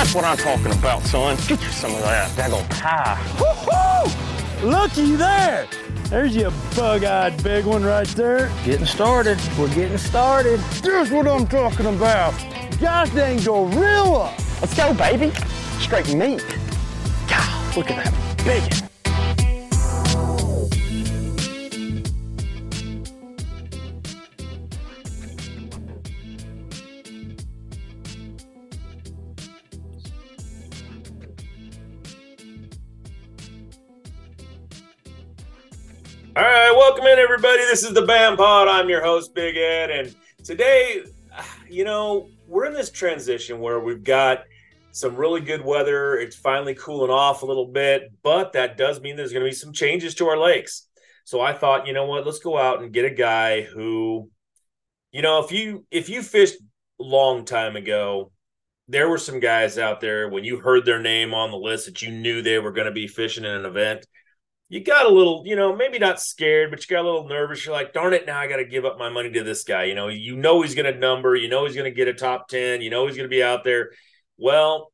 That's what I'm talking about, son. Get you some of that daggone pie. Woo-hoo! Looky there! There's your bug-eyed big one right there. Getting started. We're getting started. Here's what I'm talking about. Gosh dang gorilla! Let's go, baby. Straight meat. God, look at that big This is the BAM Pod. I'm your host, Big Ed, and today, you know, we're in this transition where we've got some really good weather. It's finally cooling off a little bit, but that does mean there's going to be some changes to our lakes. So I thought, you know what, let's go out and get a guy who, you know, if you if you fished a long time ago, there were some guys out there when you heard their name on the list that you knew they were going to be fishing in an event you got a little, you know, maybe not scared, but you got a little nervous. You're like, darn it, now I got to give up my money to this guy. You know, you know he's going to number, you know he's going to get a top 10, you know he's going to be out there. Well,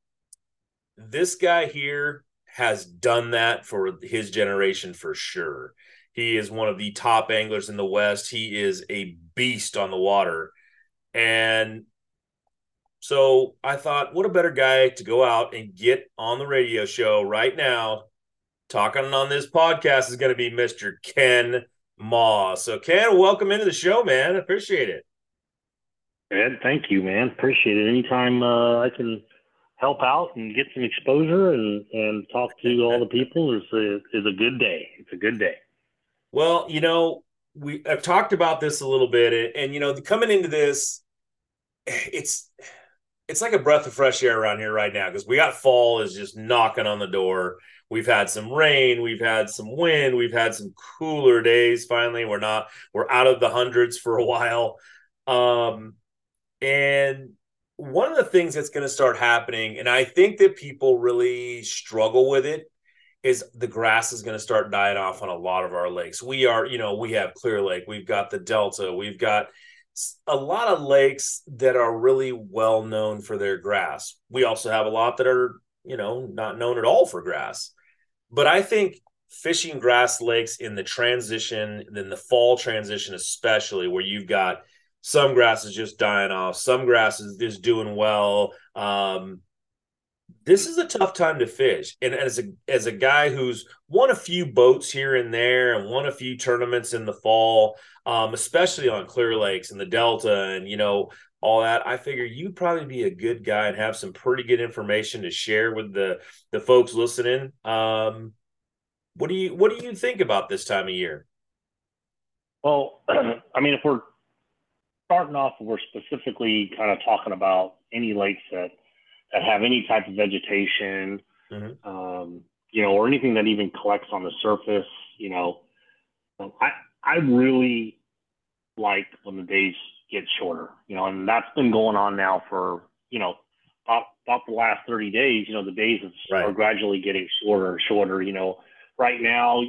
this guy here has done that for his generation for sure. He is one of the top anglers in the West. He is a beast on the water. And so I thought, what a better guy to go out and get on the radio show right now talking on this podcast is going to be Mr. Ken Mah. So, Ken, welcome into the show, man. Appreciate it. Ed, thank you, man. Appreciate it. Anytime uh, I can help out and get some exposure and, and talk to all the people is a, is a good day. It's a good day. Well, you know, we I've talked about this a little bit, and, and you know, coming into this, it's it's like a breath of fresh air around here right now because we got fall is just knocking on the door we've had some rain we've had some wind we've had some cooler days finally. We're not we're out of the hundreds for a while. Um and one of the things that's going to start happening and i think that people really struggle with it is the grass is going to start dying off on a lot of our lakes. We are you know we have clear lake we've got the delta we've got a lot of lakes that are really well known for their grass. We also have a lot that are you know not known at all for grass but I think fishing grass lakes in the transition, then the fall transition, especially where you've got some grasses just dying off, some grasses just doing well. Um, this is a tough time to fish. And as a as a guy who's won a few boats here and there and won a few tournaments in the fall, um, especially on Clear Lakes and the Delta and you know all that, I figure you'd probably be a good guy and have some pretty good information to share with the the folks listening. Um, what do you what do you think about this time of year? Well, I mean, if we're starting off, we're specifically kind of talking about any lakes that that have any type of vegetation, mm-hmm. um, you know, or anything that even collects on the surface. You know, I I really like when the days get shorter, you know, and that's been going on now for, you know, about, about the last 30 days, you know, the days right. are gradually getting shorter and shorter, you know, right now,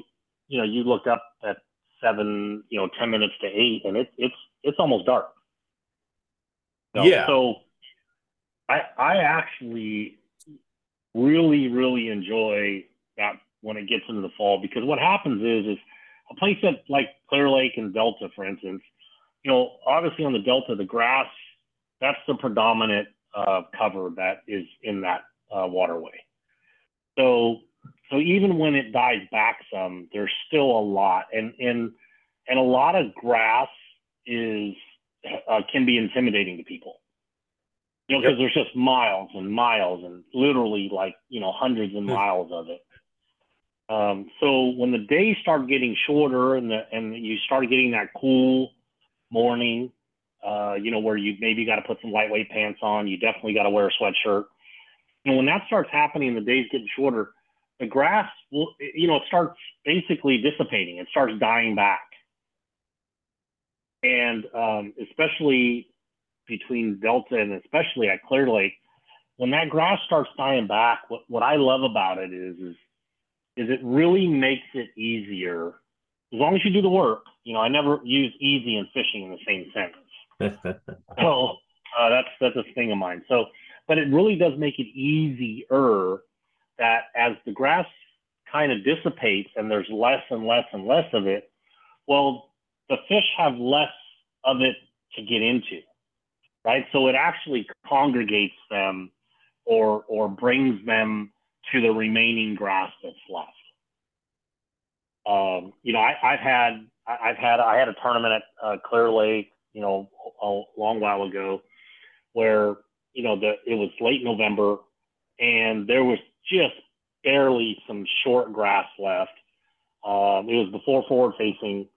you know, you look up at seven, you know, 10 minutes to eight and it, it's, it's almost dark. You know? Yeah. So I, I actually really, really enjoy that when it gets into the fall because what happens is, is a place that like Clear Lake and Delta, for instance, you know, obviously on the Delta, the grass, that's the predominant uh, cover that is in that uh, waterway. So, so even when it dies back some, there's still a lot, and and and a lot of grass is uh, can be intimidating to people. You know, because yep. there's just miles and miles and literally like you know hundreds of hmm. miles of it. Um, so when the days start getting shorter and the and you start getting that cool morning, uh, you know, where you maybe got to put some lightweight pants on. You definitely got to wear a sweatshirt. And when that starts happening, the days getting shorter, the grass will, you know, it starts basically dissipating. It starts dying back. And um, especially between Delta and especially at Clear Lake, when that grass starts dying back, what, what I love about it is, is, is it really makes it easier as long as you do the work. You know, I never use easy and fishing in the same sentence. so uh, that's that's a thing of mine. So but it really does make it easier that as the grass kind of dissipates and there's less and less and less of it, well, the fish have less of it to get into, right? So it actually congregates them or or brings them to the remaining grass that's left. Um, you know, I, have had I've had I had a tournament at uh, Clear Lake, you know, a long while ago, where you know the it was late November, and there was just barely some short grass left. Um, it was before forward facing,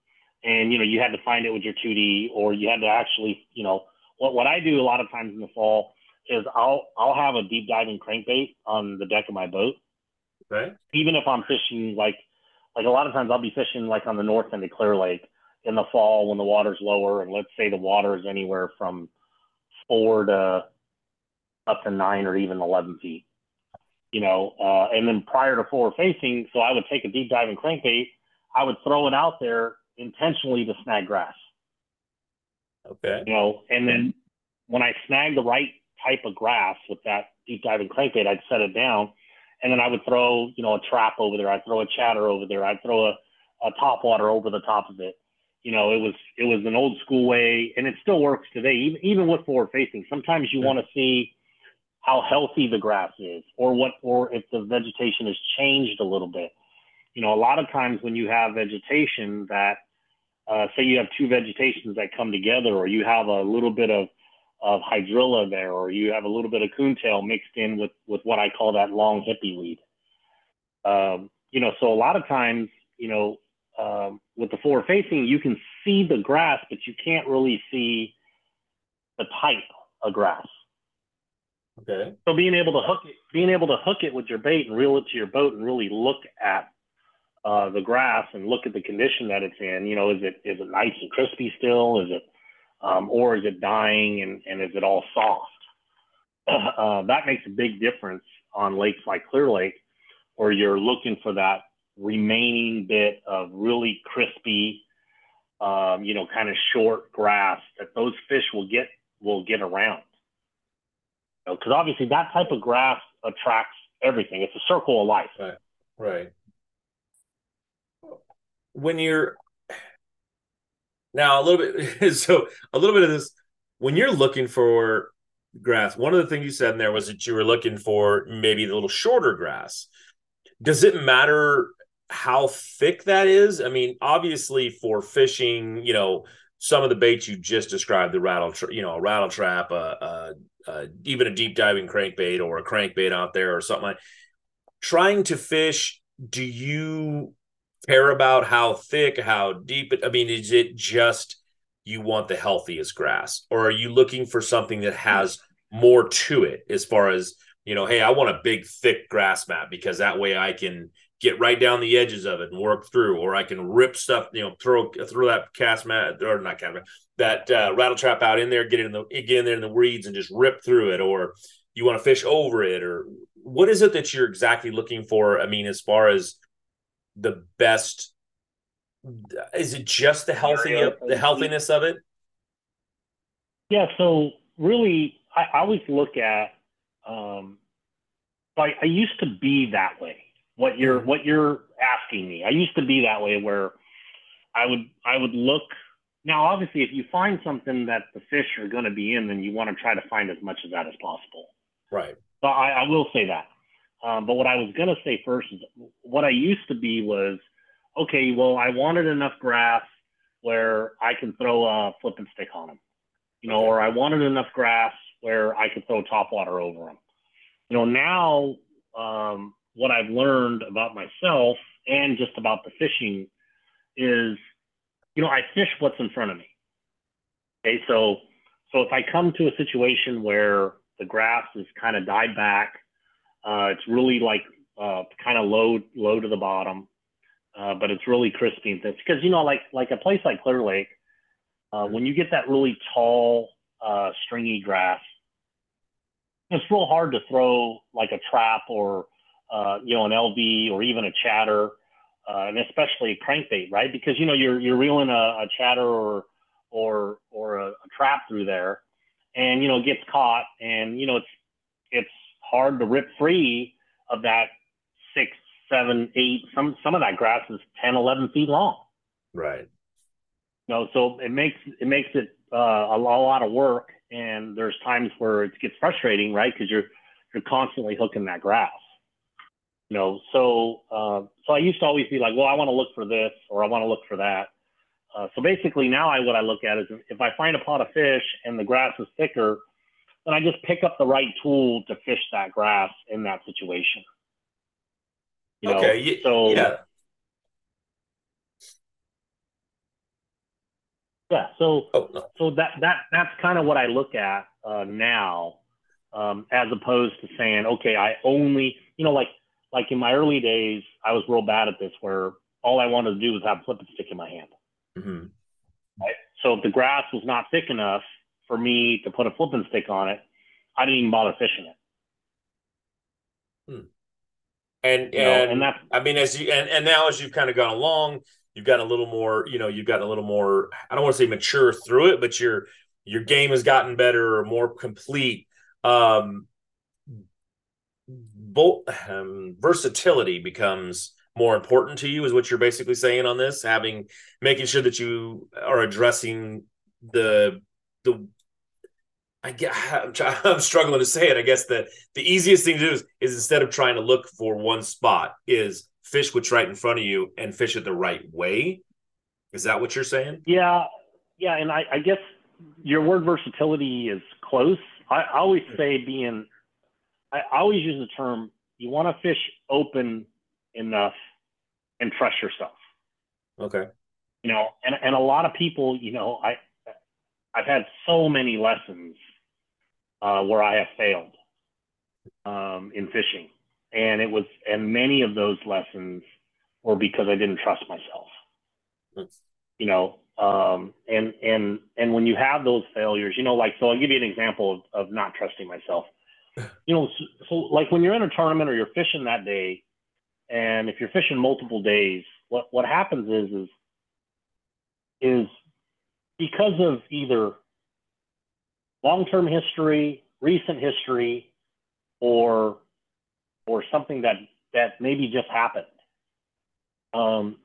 and you know you had to find it with your 2D, or you had to actually, you know, what what I do a lot of times in the fall is I'll I'll have a deep diving crankbait on the deck of my boat. Okay. Even if I'm fishing like like a lot of times I'll be fishing like on the north end of Clear Lake in the fall when the water's lower, and let's say the water is anywhere from four to up to nine or even eleven feet. You know, uh, and then prior to forward facing, so I would take a deep diving crankbait, I would throw it out there intentionally to snag grass. Okay. You know, and then when I snag the right type of grass with that deep diving crankbait, I'd set it down, and then I would throw, you know, a trap over there. I'd throw a chatter over there. I'd throw a, a top water over the top of it. You know, it was it was an old school way, and it still works today, even even with forward facing. Sometimes you want to see how healthy the grass is, or what, or if the vegetation has changed a little bit. You know, a lot of times when you have vegetation that, uh, say you have two vegetations that come together, or you have a little bit of of hydrilla there, or you have a little bit of coontail mixed in with with what I call that long hippie weed. Um, you know, so a lot of times, you know, um, with the forward facing, you can see the grass, but you can't really see the type of grass. Okay. So being able to hook it, being able to hook it with your bait and reel it to your boat and really look at uh, the grass and look at the condition that it's in. You know, is it is it nice and crispy still? Is it um, or is it dying and, and is it all soft? Uh, that makes a big difference on lakes like Clear Lake, where you're looking for that remaining bit of really crispy, um, you know, kind of short grass that those fish will get will get around. Because you know, obviously that type of grass attracts everything. It's a circle of life. Right. Right. When you're now a little bit, so a little bit of this when you're looking for grass. One of the things you said in there was that you were looking for maybe a little shorter grass. Does it matter how thick that is? I mean, obviously for fishing, you know, some of the baits you just described, the rattle, tra- you know, a rattle trap, uh, uh, uh, even a deep diving crankbait or a crankbait out there or something like. Trying to fish, do you care about how thick, how deep? I mean, is it just you want the healthiest grass, or are you looking for something that has more to it as far as you know? Hey, I want a big, thick grass mat because that way I can get right down the edges of it and work through, or I can rip stuff, you know, throw throw that cast mat or not cast mat, that uh, rattle trap out in there, get in the get in there in the weeds and just rip through it, or you want to fish over it, or what is it that you're exactly looking for? I mean, as far as the best is it just the healthy the healthiness of it? Yeah so really i, I always look at um I, I used to be that way what you're mm-hmm. what you're asking me. I used to be that way where i would i would look now obviously if you find something that the fish are going to be in then you want to try to find as much of that as possible. Right. So i, I will say that um, but what I was going to say first is what I used to be was, okay, well, I wanted enough grass where I can throw a flipping stick on them, you know, or I wanted enough grass where I could throw top water over them. You know, now um, what I've learned about myself and just about the fishing is, you know, I fish what's in front of me. Okay, so so if I come to a situation where the grass is kind of died back uh, it's really like uh, kind of low low to the bottom, uh, but it's really crispy and because you know like like a place like Clear Lake, uh, when you get that really tall uh, stringy grass, it's real hard to throw like a trap or uh, you know an LV or even a chatter. Uh, and especially a crankbait, right? Because you know you're you're reeling a, a chatter or or or a, a trap through there, and you know it gets caught, and you know it's it's hard to rip free of that six, seven, eight. Some some of that grass is 10, 11 feet long. Right. You know, so it makes it makes it uh, a, a lot of work, and there's times where it gets frustrating, right? Because you're you're constantly hooking that grass. You know, so uh, so I used to always be like, well, I want to look for this or I want to look for that. Uh, so basically, now I what I look at is if I find a pot of fish and the grass is thicker, then I just pick up the right tool to fish that grass in that situation. You okay. Know? So yeah. Yeah. So oh, no. so that that that's kind of what I look at uh, now, um, as opposed to saying, okay, I only you know like like in my early days, I was real bad at this, where all I wanted to do was have a flipping stick in my hand. Mm-hmm. Right? So if the grass was not thick enough for me to put a flipping stick on it, I didn't even bother fishing it. Hmm. And you and, know, and that's I mean, as you and, and now as you've kind of gone along, you've got a little more, you know, you've gotten a little more. I don't want to say mature through it, but your your game has gotten better or more complete. Um, both um, versatility becomes more important to you is what you're basically saying on this having making sure that you are addressing the the I get, I'm, I'm, struggling to say it. I guess the the easiest thing to do is, is instead of trying to look for one spot, is fish what's right in front of you and fish it the right way. Is that what you're saying? Yeah, yeah. And I, I guess your word versatility is close. I, I always mm-hmm. say being. I always use the term you want to fish open enough and trust yourself. Okay. You know, and and a lot of people, you know, I I've had so many lessons uh, where I have failed um, in fishing, and it was and many of those lessons were because I didn't trust myself. That's... You know, um, and and and when you have those failures, you know, like so, I'll give you an example of, of not trusting myself. You know, so, so like when you're in a tournament or you're fishing that day, and if you're fishing multiple days, what what happens is is is because of either long-term history, recent history, or or something that that maybe just happened. Um,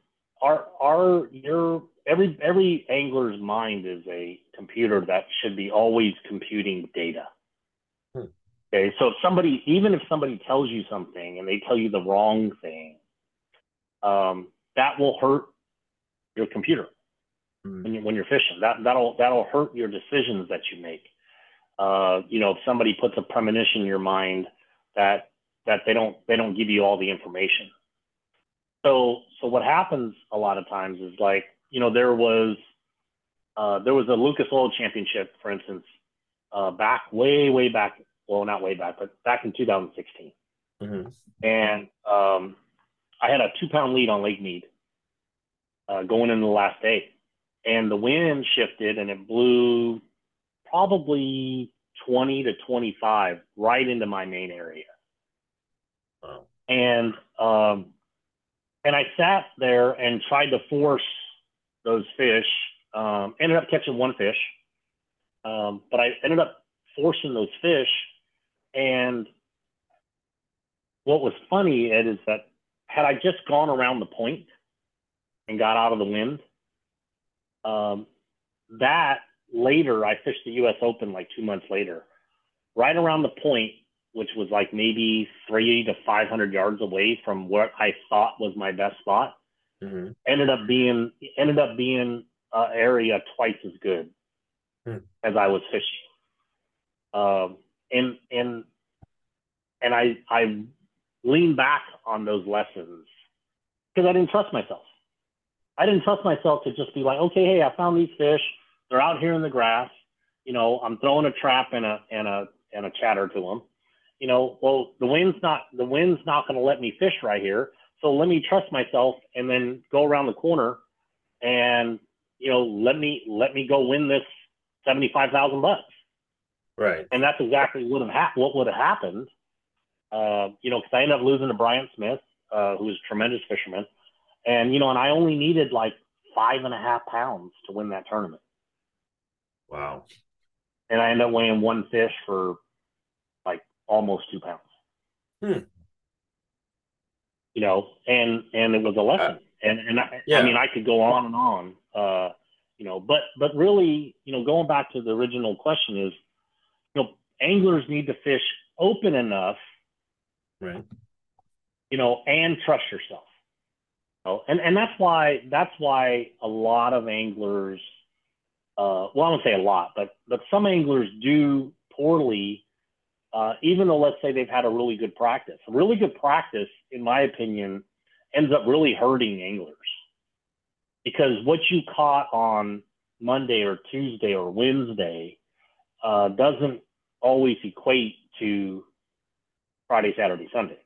our our your every every angler's mind is a computer that should be always computing data. Hmm. Okay, so if somebody, even if somebody tells you something and they tell you the wrong thing, um, that will hurt your computer mm. when, you, when you're fishing. That that'll that'll hurt your decisions that you make. Uh, you know, if somebody puts a premonition in your mind that that they don't they don't give you all the information. So so what happens a lot of times is like you know there was uh, there was a Lucas Oil Championship, for instance, uh, back way way back. Well, not way back, but back in 2016. Mm-hmm. And um, I had a two pound lead on Lake Mead uh, going into the last day and the wind shifted and it blew probably 20 to 25 right into my main area. Wow. And um, and I sat there and tried to force those fish. Um, ended up catching one fish, um, but I ended up forcing those fish. And what was funny, Ed, is that had I just gone around the point and got out of the wind, um, that later, I fished the U.S. Open like two months later, right around the point, which was like maybe three to 500 yards away from what I thought was my best spot. Mm-hmm. Ended up being ended up being an area twice as good mm. as I was fishing. Um, and and and I I lean back on those lessons because I didn't trust myself. I didn't trust myself to just be like, okay, hey, I found these fish. They're out here in the grass. You know, I'm throwing a trap and a and a and a chatter to them. You know, well, the wind's not the wind's not going to let me fish right here. So let me trust myself and then go around the corner and you know let me let me go win this seventy five thousand bucks. Right. And that's exactly what have ha- what would have happened. Uh, you know, because I ended up losing to Brian Smith, uh, who was a tremendous fisherman. And, you know, and I only needed like five and a half pounds to win that tournament. Wow. And I end up weighing one fish for like almost two pounds. Hmm. You know, and and it was a lesson. and and I, yeah. I mean, I could go on and on. Uh, you know, but but really, you know, going back to the original question is, you know, anglers need to fish open enough, Right. you know, and trust yourself. Oh, and and that's why that's why a lot of anglers, uh, well, I don't say a lot, but but some anglers do poorly, uh, even though let's say they've had a really good practice. A really good practice, in my opinion, ends up really hurting anglers because what you caught on Monday or Tuesday or Wednesday uh, doesn't always equate to Friday, Saturday, Sunday.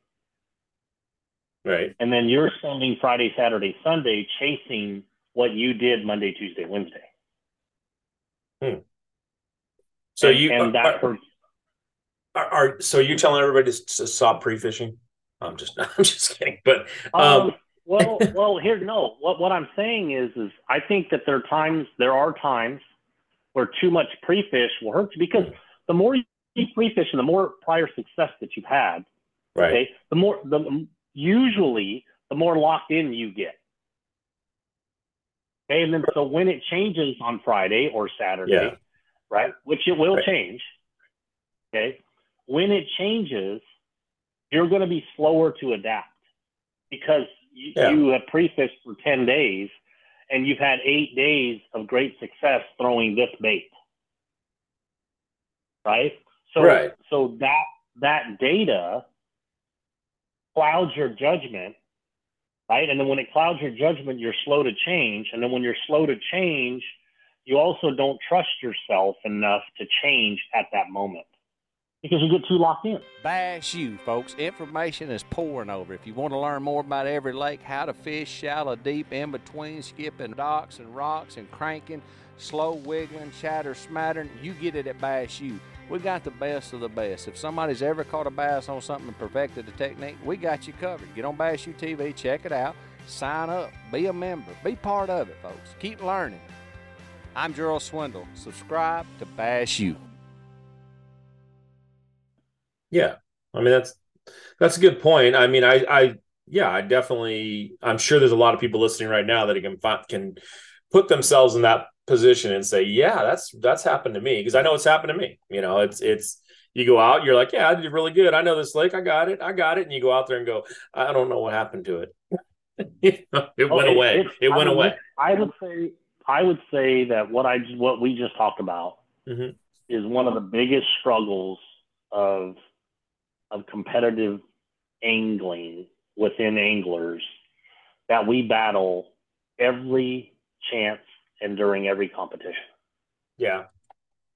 Right. And then you're spending Friday, Saturday, Sunday chasing what you did Monday, Tuesday, Wednesday. Hmm. So and, you and uh, that uh, are, are, are so you mm-hmm. telling everybody to, to stop pre-fishing? I'm just I'm just kidding. But Um, um, well, well, here, no. What what I'm saying is, is I think that there are times, there are times where too much pre-fish will hurt you because hmm. the more you pre-fish and the more prior success that you've had, right. okay, the more the usually the more locked in you get. Okay, and then so when it changes on Friday or Saturday, Yeah. right, which it will Right. change. Okay, when it changes, you're going to be slower to adapt because you, Yeah. you have pre-fished for ten days and you've had eight days of great success throwing this bait, right? So, Right. so that that data clouds your judgment, right? And then when it clouds your judgment, you're slow to change. And then when you're slow to change, you also don't trust yourself enough to change at that moment because you get too locked in. Bass U, folks. Information is pouring over. If you want to learn more about every lake, how to fish shallow, deep, in between, skipping docks and rocks and cranking, slow wiggling, chatter, smattering, you get it at Bass U. We got the best of the best. If somebody's ever caught a bass on something and perfected the technique, we got you covered. Get on Bass U TV, check it out, sign up, be a member, be part of it, folks. Keep learning. I'm Gerald Swindle. Subscribe to Bass U. Yeah. I mean that's that's a good point. I mean I I yeah, I definitely I'm sure there's a lot of people listening right now that can can put themselves in that position and say, "Yeah, that's that's happened to me" because I know it's happened to me. You know, it's it's you go out, you're like, "Yeah, I did really good. I know this lake. I got it. I got it." And you go out there and go, "I don't know what happened to it." it Oh, went it- away. It I went mean, away. I would say I would say that what I what we just talked about Mhm. is one of the biggest struggles of of competitive angling within anglers that we battle every chance and during every competition. Yeah.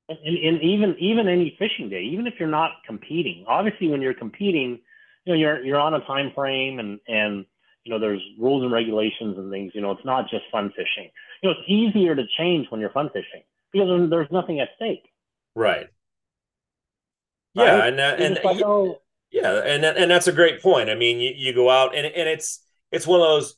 And, and, even even any fishing day, even if you're not competing, obviously when you're competing, you know you're you're on a time frame and and you know there's rules and regulations and things. You know it's not just fun fishing. You know it's easier to change when you're fun fishing because there's- there's nothing at stake. Right. Yeah, right? and and like, oh, Yeah, and that- and that's a great point. I mean, you, you go out and and it's it's one of those.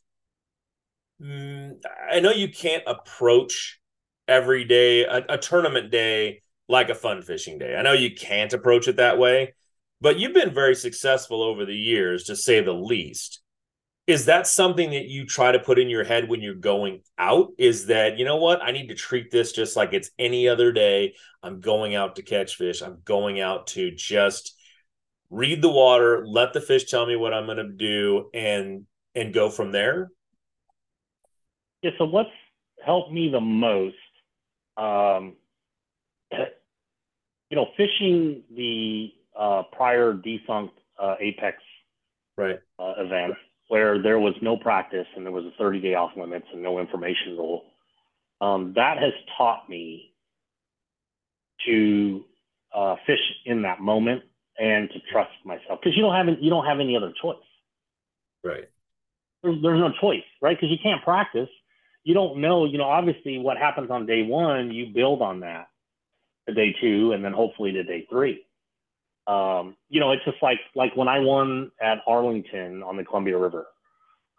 Mm, I know you can't approach every day a, a tournament day like a fun fishing day. I know you can't approach it that way, but you've been very successful over the years, to say the least. Is that something that you try to put in your head when you're going out? Is that you know what I need to treat this just like it's any other day? I'm going out to catch fish. I'm going out to just read the water, let the fish tell me what I'm going to do, and and go from there. Yeah, so what's helped me the most, um, you know, fishing the uh, prior defunct uh, Apex Right. uh, event where there was no practice and there was a 30 day off limits and no information rule. Um, that has taught me to uh, fish in that moment and to trust myself because you don't have any, you don't have any other choice Right. there's, there's no choice, right? Because you can't practice. You don't know, you know, obviously what happens on day one, you build on that to day two and then hopefully to day three. Um, you know, it's just like like when I won at Arlington on the Columbia River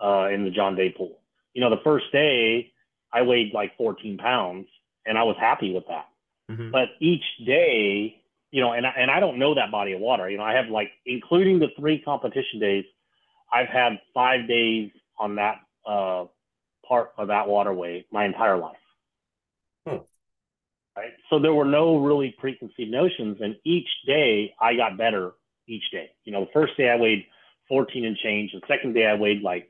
uh, in the John Day pool. You know, the first day I weighed like 14 pounds and I was happy with that. Mhm. But each day you know, and I, and I don't know that body of water. You know, I have like, including the three competition days, I've had five days on that uh, part of that waterway my entire life. Hmm. Right. So there were no really preconceived notions, and each day I got better each day. You know, the first day I weighed 14 and change. The second day I weighed like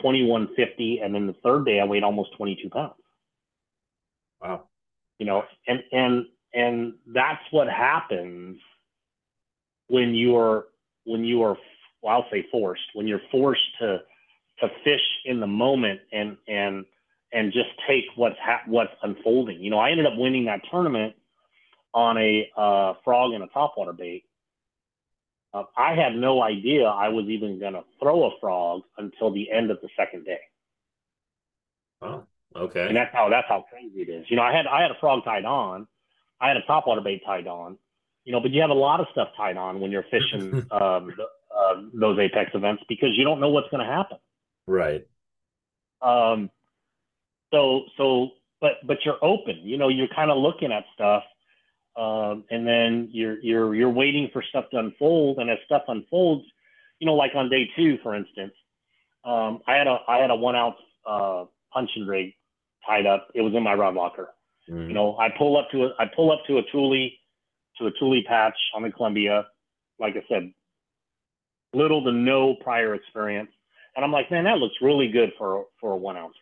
2150, and then the third day I weighed almost 22 pounds. Wow. You know, and and and that's what happens when you're when you are well, I'll say forced when you're forced to to fish in the moment and and and just take what's ha- what's unfolding. You know, I ended up winning that tournament on a uh, frog and a topwater bait. Uh, I had no idea I was even going to throw a frog until the end of the second day. Oh, okay. And that's how that's how crazy it is. You know, I had I had a frog tied on, I had a topwater bait tied on, you know, but you have a lot of stuff tied on when you're fishing um, uh, those apex events because you don't know what's going to happen. Right. Um, so so but but you're open. You know, you're kind of looking at stuff, um, and then you're you're you're waiting for stuff to unfold. And as stuff unfolds, you know, like on day two, for instance, um, I had a I had a one ounce uh, punching rig tied up. It was in my rod locker. Mm. You know, I pull up to a I pull up to a tule to a tule patch on the Columbia. Like I said, little to no prior experience, and I'm like, man, that looks really good for for a one ouncer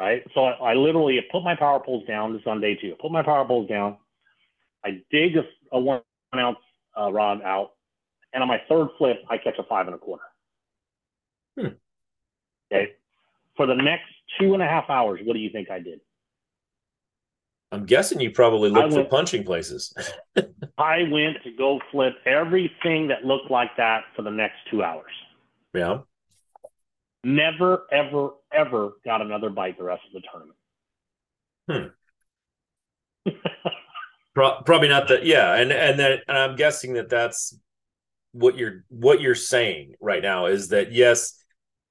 right? So I, I literally put my power poles down. This is on day two. I put my power poles down. I dig a, a one ounce uh, rod out, and on my third flip, I catch a five and a quarter. Hmm. Okay. For the next two and a half hours, what do you think I did? I'm guessing you probably looked I for punching places. I went to go flip everything that looked like that for the next two hours. yeah. Never, ever, ever got another bite the rest of the tournament. Hmm. Pro- probably not the yeah, and and then and I'm guessing that that's what you're what you're saying right now is that yes,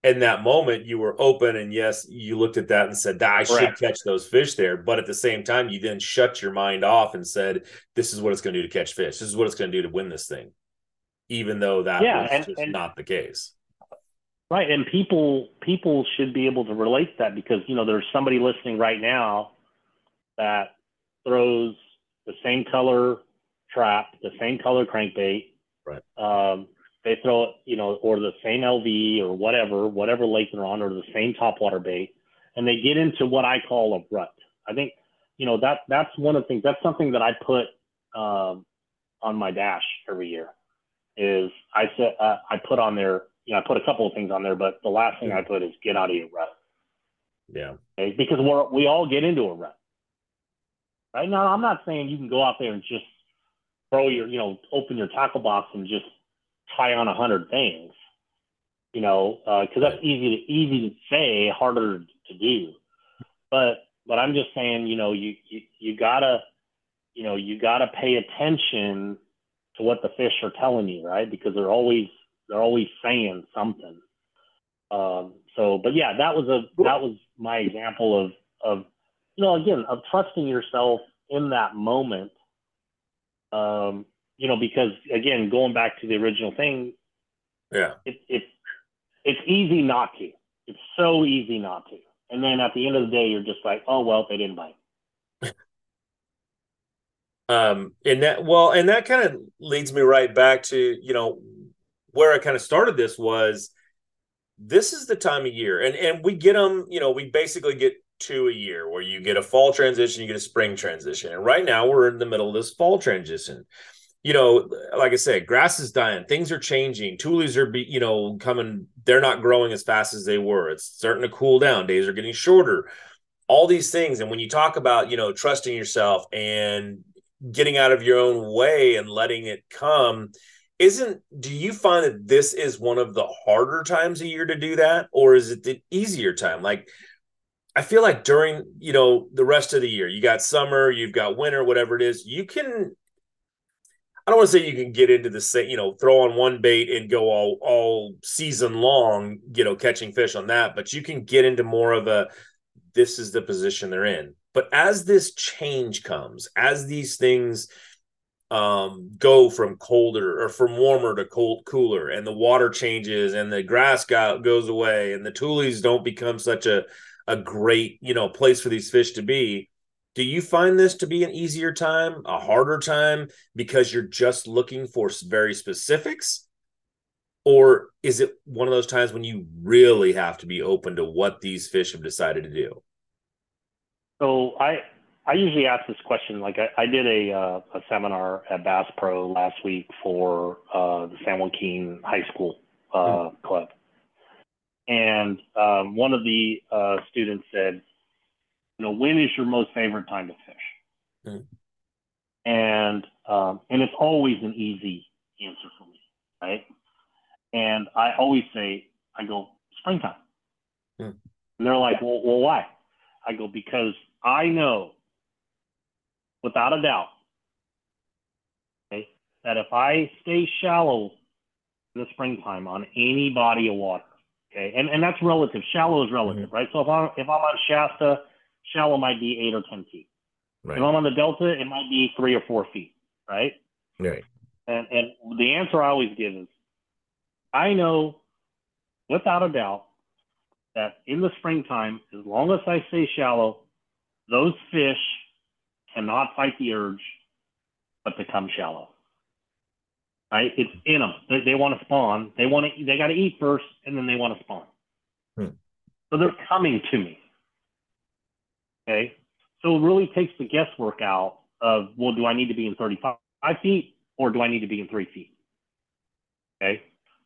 in that moment you were open and yes, you looked at that and said that I should catch those fish there, but at the same time you then shut your mind off and said this is what it's going to do to catch fish. This is what it's going to do to win this thing, even though that Yeah, was and- just and- not the case. Right, and people people should be able to relate to that because you know there's somebody listening right now that throws the same color trap, the same color crankbait. Right. Um, they throw it, you know, or the same LV or whatever, whatever lake they're on, or the same topwater bait, and they get into what I call a rut. I think, you know, that that's one of the things. That's something that I put um, on my dash every year. Is I said uh, I put on there you know, I put a couple of things on there, but the last thing I put is get out of your rut. Yeah. Okay? Because we're, we all get into a rut. Right now, I'm not saying you can go out there and just throw your, you know, open your tackle box and just tie on a hundred things, you know, uh, because that's easy to easy to say, harder to do. But but I'm just saying, you know, you you, you gotta, you know, you gotta pay attention to what the fish are telling you, right? Because they're always they're always saying something. Um, so, but yeah, that was a that was my example of of you know again of trusting yourself in that moment. Um, you know, because again, going back to the original thing, Yeah. it, it it's easy not to. It's so easy not to. And then at the end of the day, you're just like, oh well, they didn't bite. Um, and that well, and that kind of leads me right back to you know where I kind of started this was this is the time of year, and and we get them. You know, we basically get two a year where you get a fall transition, you get a spring transition, and right now we're in the middle of this fall transition. You know, like I said, grass is dying, things are changing, tules are be you know coming, they're not growing as fast as they were. It's starting to cool down, days are getting shorter. All these things, and when you talk about you know trusting yourself and getting out of your own way and letting it come isn't do you find that this is one of the harder times a year to do that? Or is it the easier time? Like i feel like during you know the rest of the year you got summer you've got winter whatever it is you can i don't want to say you can get into the same you know throw on one bait and go all all season long you know catching fish on that but you can get into more of a this is the position they're in. But as this change comes, as these things um, go from colder or from warmer to cold cooler, and the water changes, and the grass go, goes away, and the tules don't become such a a great you know place for these fish to be. Do you find this to be an easier time, a harder time, because you're just looking for very specifics? Or is it one of those times when you really have to be open to what these fish have decided to do? So I I usually ask this question. Like I, I did a uh, a seminar at Bass Pro last week for uh, the San Joaquin High School uh, mm. club, and um, one of the uh, students said, "You know, when is your most favorite time to fish?" Mm. And um, and it's always an easy answer for me, right? And I always say, I go springtime, mm. and they're like, "Well, well, why?" I go because I know without a doubt, okay, that if I stay shallow in the springtime on any body of water, okay, and, and that's relative. Shallow is relative, mm-hmm. right? So if I'm if I'm on Shasta, shallow might be eight or ten feet. Right. If I'm on the Delta, it might be three or four feet, right? Right. And and the answer I always give is, I know without a doubt that in the springtime, as long as I stay shallow, those fish cannot fight the urge but become shallow. Right? It's in them. They, they want to spawn. They want to. They got to eat first, and then they want to spawn. Hmm. So they're coming to me. Okay. So it really takes the guesswork out of well, do I need to be in 35 feet or do I need to be in three feet? Okay.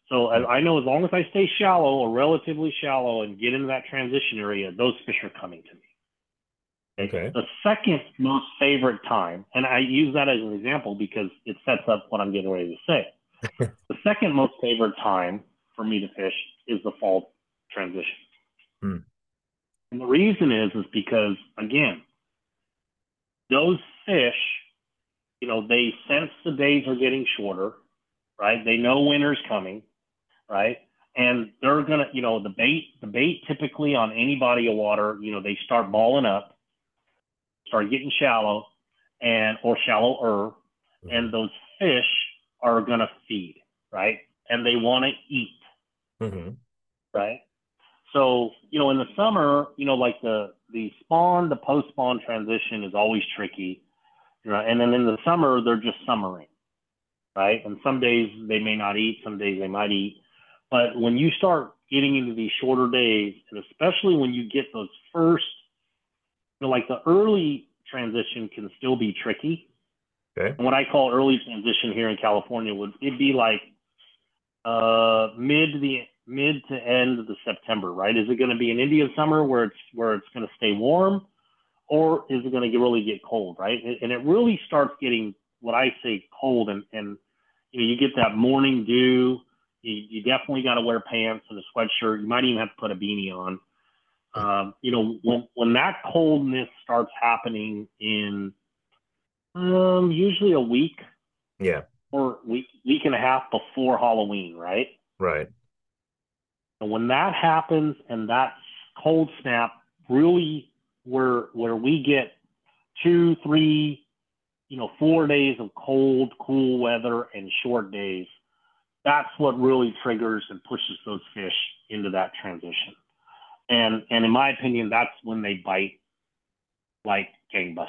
So I know as long as I stay shallow or relatively shallow and get into that transition area, those fish are coming to me. Okay. The second most favorite time, and I use that as an example because it sets up what I'm getting ready to say. the second most favorite time for me to fish is the fall transition. Hmm. And the reason is is because again, those fish, you know, they sense the days are getting shorter, right? They know winter's coming, right? And they're gonna, you know, the bait, the bait typically on any body of water, you know, they start balling up start getting shallow and or shallower, mm-hmm. and those fish are gonna feed, right? And they want to eat, mm-hmm. right? So you know, in the summer, you know, like the the spawn the post spawn transition is always tricky, right? And then in the summer, they're just summering, right? And some days they may not eat, some days they might eat. But when you start getting into these shorter days, and especially when you get those first know, like the early transition can still be tricky. Okay. And what I call early transition here in California would it be like uh, mid the mid to end of the September, right? Is it going to be an Indian summer where it's where it's going to stay warm, or is it going to really get cold, right? And it really starts getting what I say cold, and and you know you get that morning dew. You, you definitely got to wear pants and a sweatshirt. You might even have to put a beanie on. Um, you know, when when that coldness starts happening in um, usually a week, yeah, or week week and a half before Halloween, right? Right. And when that happens, and that cold snap really where where we get two, three, you know, four days of cold, cool weather and short days, that's what really triggers and pushes those fish into that transition and and in my opinion, that's when they bite like gangbusters.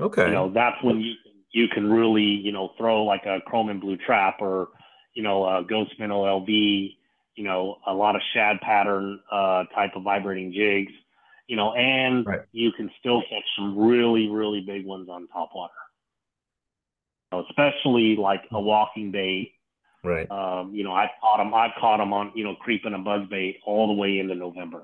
Okay. You know, that's when you you can really you know throw like a chrome and blue trap or you know a ghost minnow LV, you know a lot of shad pattern uh, type of vibrating jigs, you know, and right. you can still catch some really really big ones on top water. especially like a walking bait Right. Um, you know, I've caught them. I've caught them on you know creeping a buzz bait all the way into November.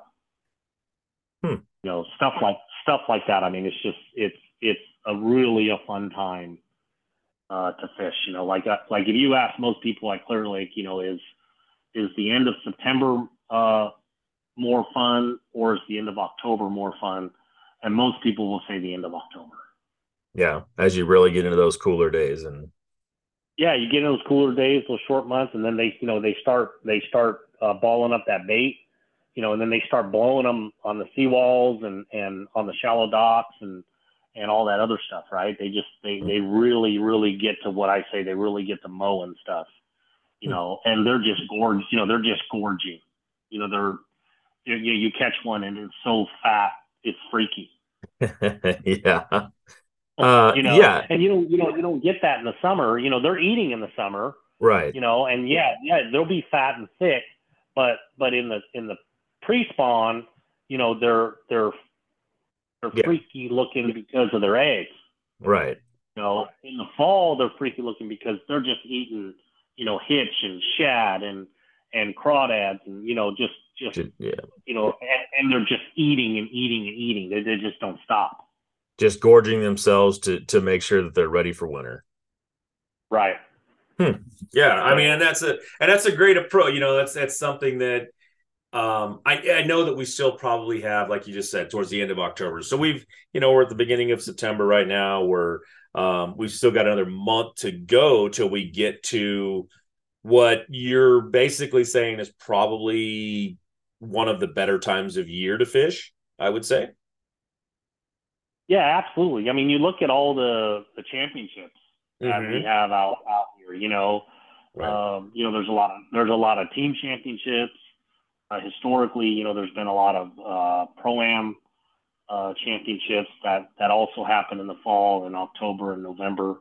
Hmm. You know, stuff like stuff like that. I mean, it's just it's it's a really a fun time uh, to fish. You know, like uh, like if you ask most people at Clear Lake, you know, is is the end of September uh, more fun or is the end of October more fun? And most people will say the end of October. Yeah, as you really get into those cooler days and yeah, you get in those cooler days, those short months, and then they, you know, they start they start uh, balling up that bait, you know, and then they start blowing them on the seawalls and and on the shallow docks and and all that other stuff, right? They just they they really really get to what I say they really get to mowing stuff, you know, and they're just gorge, you know, they're just gorging, you know, they're you you catch one and it's so fat, it's freaky. yeah. Uh, you know, yeah. and you don't you don't you don't get that in the summer. You know, they're eating in the summer, Right. you know, and yeah, yeah, they'll be fat and thick, but but in the in the pre-spawn, you know, they're they're they're Yeah. freaky looking because of their eggs. Right. You know, in the fall they're freaky looking because they're just eating, you know, hitch and shad and and crawdads and you know just just Yeah. you know and, and they're just eating and eating and eating. They they just don't stop. Just gorging themselves to to make sure that they're ready for winter. Right. Yeah, I mean, and that's a and that's a great approach. You know, that's that's something that um I I know that we still probably have, like you just said, towards the end of October. So we've, you know, we're at the beginning of September right now. We're um we've still got another month to go till we get to what you're basically saying is probably one of the better times of year to fish, I would say. Yeah, absolutely. I mean, you look at all the the championships that we Mhm. have out out here. You know, Right. um, you know, there's a lot of there's a lot of team championships. Uh, historically, you know, there's been a lot of uh, pro am uh, championships that that also happen in the fall in October and November.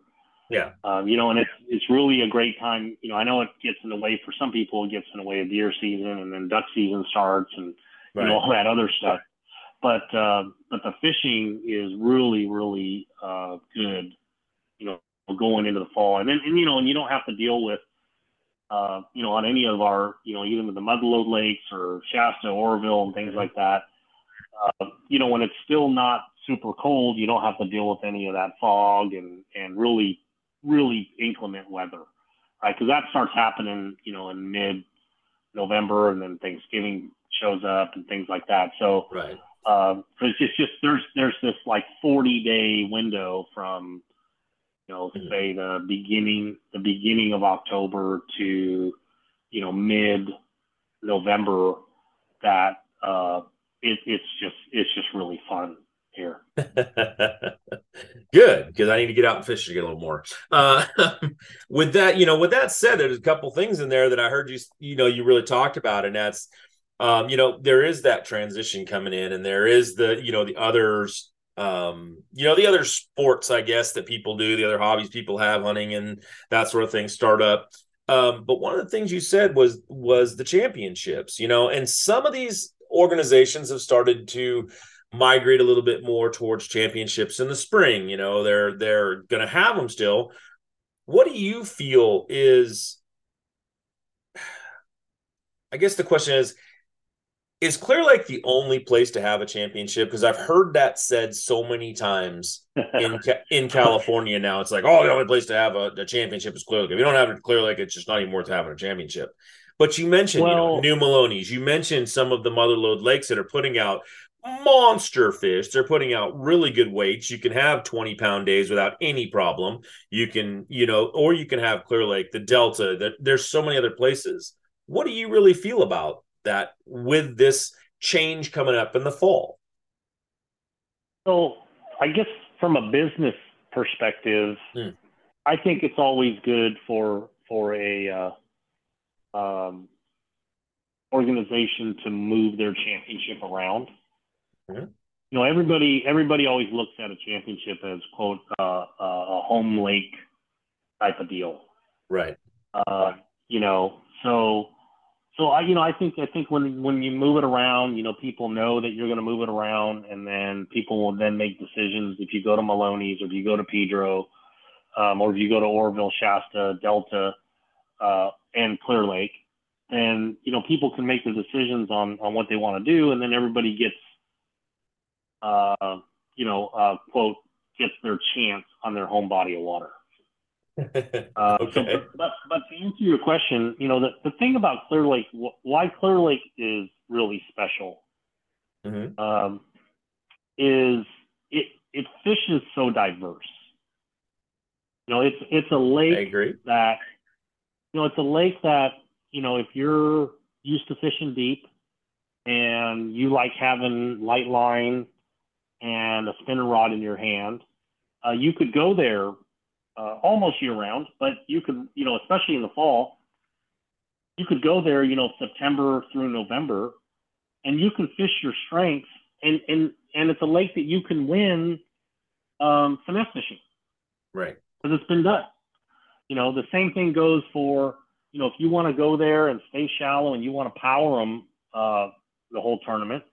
Yeah. Um, you know, and it's it's really a great time. You know, I know it gets in the way for some people. It gets in the way of deer season, and then duck season starts, and you know all that other stuff. But uh, but the fishing is really really uh, good. You know, going into the fall, and then and you know, and you don't have to deal with. Uh, you know, on any of our, you know, even with the Motherlode Lakes or Shasta, Oroville, and things like that. Uh, you know, when it's still not super cold, you don't have to deal with any of that fog and and really, really inclement weather, right? Because that starts happening, you know, in mid November, and then Thanksgiving shows up and things like that. So Right. Um, it's just, there's there's this like 40 day window from you know Mhm. say the beginning the beginning of October to you know mid November that uh, it, it's just it's just really fun here. Good, because I need to get out and fish to get a little more. Uh, with that, you know, with that said, there's a couple things in there that I heard you, you know, you really talked about, and that's, um, you know, there is that transition coming in, and there is the, you know, the others, um, you know, the other sports, I guess, that people do, the other hobbies people have, hunting and that sort of thing, start up. Um, but one of the things you said was was the championships, you know, and some of these organizations have started to migrate a little bit more towards championships in the spring. You know, they're they're going to have them still. What do you feel is? I guess the question is: Is Clear Lake the only place to have a championship? Because I've heard that said so many times in Ca- in California now. It's like, oh, the only place to have a, a championship is Clear Lake. If you don't have a Clear Lake, it's just not even worth having a championship. But you mentioned you know, New Melones. You mentioned some of the motherlode lakes that are putting out monster fish. They're putting out really good weights. You can have 20 pound days without any problem. You can, you know, or you can have Clear Lake, the Delta. That there's so many other places. What do you really feel about that with this change coming up in the fall? So I guess from a business perspective, Hmm. I think it's always good for for a uh, um, organization to move their championship around. Mhm. You know, everybody everybody always looks at a championship as quote uh, uh, a home lake type of deal. Right. Uh, you know, so so I you know I think I think when when you move it around, you know, people know that you're going to move it around, and then people will then make decisions. If you go to Melones, or if you go to Pedro, um, or if you go to Oroville, Shasta, Delta, uh, and Clear Lake, and you know people can make the decisions on on what they want to do, and then everybody gets, uh, you know, uh, quote gets their chance on their home body of water. Uh, Okay. but, but, but to answer your question, you know, the, the thing about Clear Lake, wh- why Clear Lake is really special Mhm. um, is it, it fishes so diverse. You know, it's, it's a lake that, you know, it's a lake that, you know, if you're used to fishing deep and you like having light line and a spinner rod in your hand, uh, you could go there uh, almost year round, but you could, you know, especially in the fall, you could go there, you know, September through November, and you can fish your strengths, and and and it's a lake that you can win um, finesse fishing. Right. Because it's been done. You know, the same thing goes for, you know, if you want to go there and stay shallow and you want to power them uh, the whole tournament,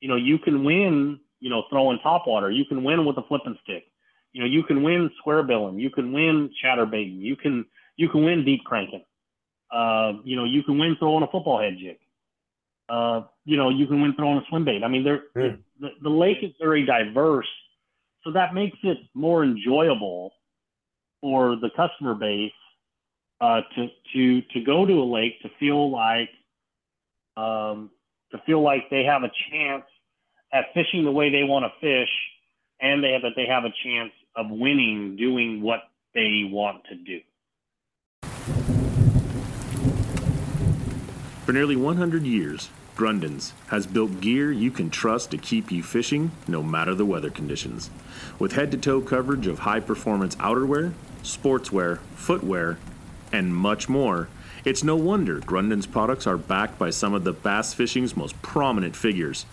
you know, you can win, you know, throwing top water. You can win with a flipping stick. You know, you can win square billing. You can win chatterbaiting. You can you can win deep cranking. Uh, you know, you can win throwing a football head jig. Uh, you know, you can win throwing a swim bait. I mean, there Hmm. the, the lake is very diverse, so that makes it more enjoyable for the customer base uh, to to to go to a lake to feel like um, to feel like they have a chance at fishing the way they want to fish, and they have that they have a chance of winning doing what they want to do. For nearly 100 years, Grundens has built gear you can trust to keep you fishing no matter the weather conditions. With head to toe coverage of high performance outerwear, sportswear, footwear, and much more, it's no wonder Grundens products are backed by some of the bass fishing's most prominent figures,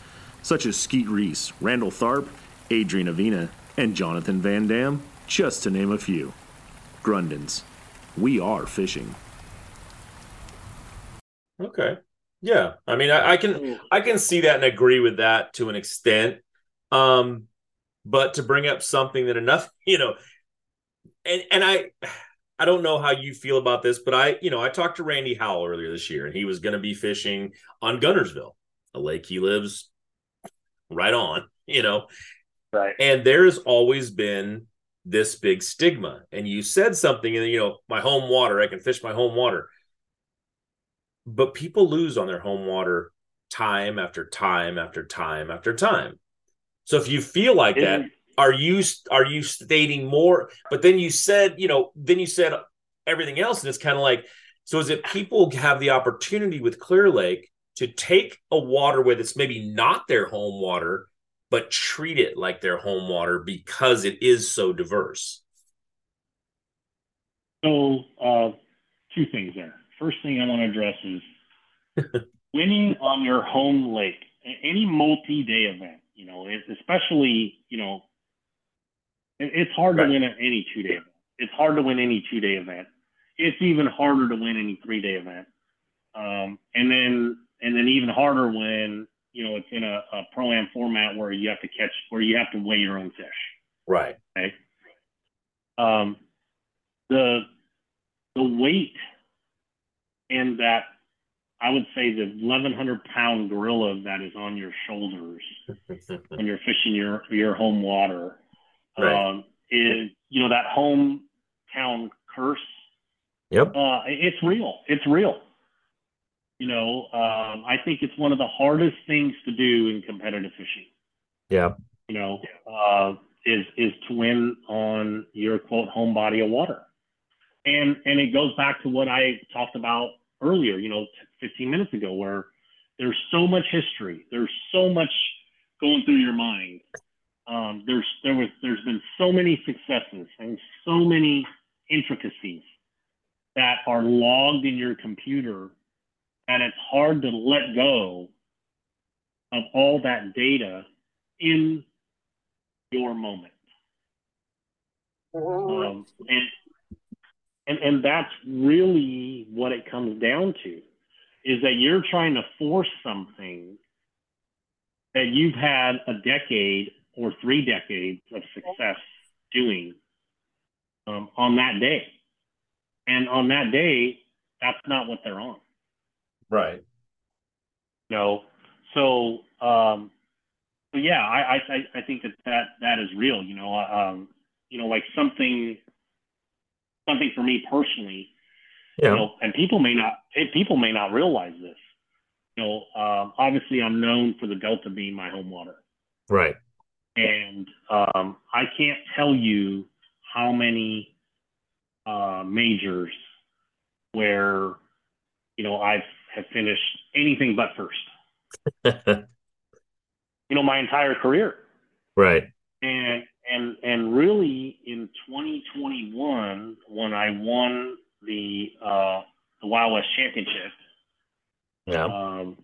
such as Skeet Reese, Randall Tharp, Adrian Avina, and Jonathan Van Dam, just to name a few. Grundens. We are fishing. Okay. Yeah. I mean, I, I can I can see that and agree with that to an extent. Um, but to bring up something that enough, you know, and and I I don't know how you feel about this, but I, you know, I talked to Randy Howell earlier this year, and he was going to be fishing on Guntersville, a lake he lives right on, you know, Right. and there's always been this big stigma. And you said something, and you know, my home water, I can fish my home water. But people lose on their home water time after time after time after time. So if you feel like that, are you are you stating more? But then you said, you know, then you said everything else, and it's kind of like, so is it people have the opportunity with Clear Lake to take a waterway that's maybe not their home water, but treat it like their home water because it is so diverse? So, uh, two things there. First thing I want to address is winning on your home lake, any multi-day event. You know, especially you know, it's hard Right. to win any two-day event. It's hard to win any two-day event. It's even harder to win any three-day event. Um, and then, and then even harder when you know it's in a, a pro-am format where you have to catch, where you have to weigh your own fish. Right. Okay. Um, the the weight and that I would say the 1100 pound gorilla that is on your shoulders when you're fishing your your home water Right. um, is you know that hometown curse. Yep. Uh, it's real. It's real. You know, um, I think it's one of the hardest things to do in competitive fishing Yeah. you know, uh, is is to win on your quote home body of water, and and it goes back to what I talked about earlier, you know, 15 minutes ago, where there's so much history, there's so much going through your mind. Um, there's there was there's been so many successes and so many intricacies that are logged in your computer, and it's hard to let go of all that data in your moment. Um, and, and and that's really what it comes down to is that you're trying to force something that you've had a decade or three decades of success doing um, on that day. And on that day, that's not what they're on. Right. You know, so um, so yeah, I, I I- think that that that is real. You know, um, you know, like something something for me personally. You know, and people may not people may not realize this. You know, um, obviously I'm known for the Delta being my home water, Right. and um, I can't tell you how many uh, majors where you know I've have finished anything but first. you know, my entire career. Right. And and and really in 2021 when I won the uh, the Wild West Championship, Yeah. um,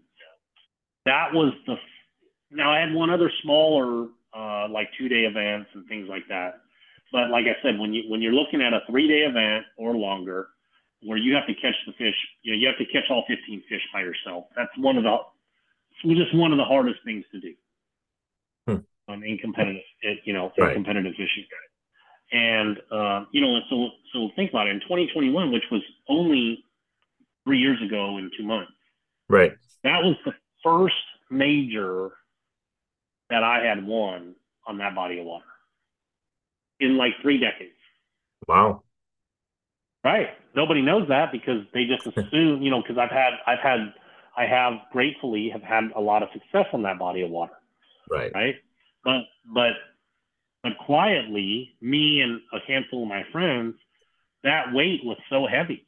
that was the. Now I had one other smaller, uh, like two day events and things like that. But like I said, when you when you're looking at a three day event or longer, where you have to catch the fish, you know, you have to catch all 15 fish by yourself. That's one of the just one of the hardest things to do. Hmm. Um, in competitive, it, you know, Right. competitive fishing. And uh, you know, so so think about it. In 2021, which was only three years ago in two months, Right. that was the first major that I had won on that body of water in like three decades. Wow. Right. Nobody knows that because they just assume, you know, because I've had, I've had, I have gratefully have had a lot of success on that body of water. Right. Right. But, but, but quietly, me and a handful of my friends, that weight was so heavy,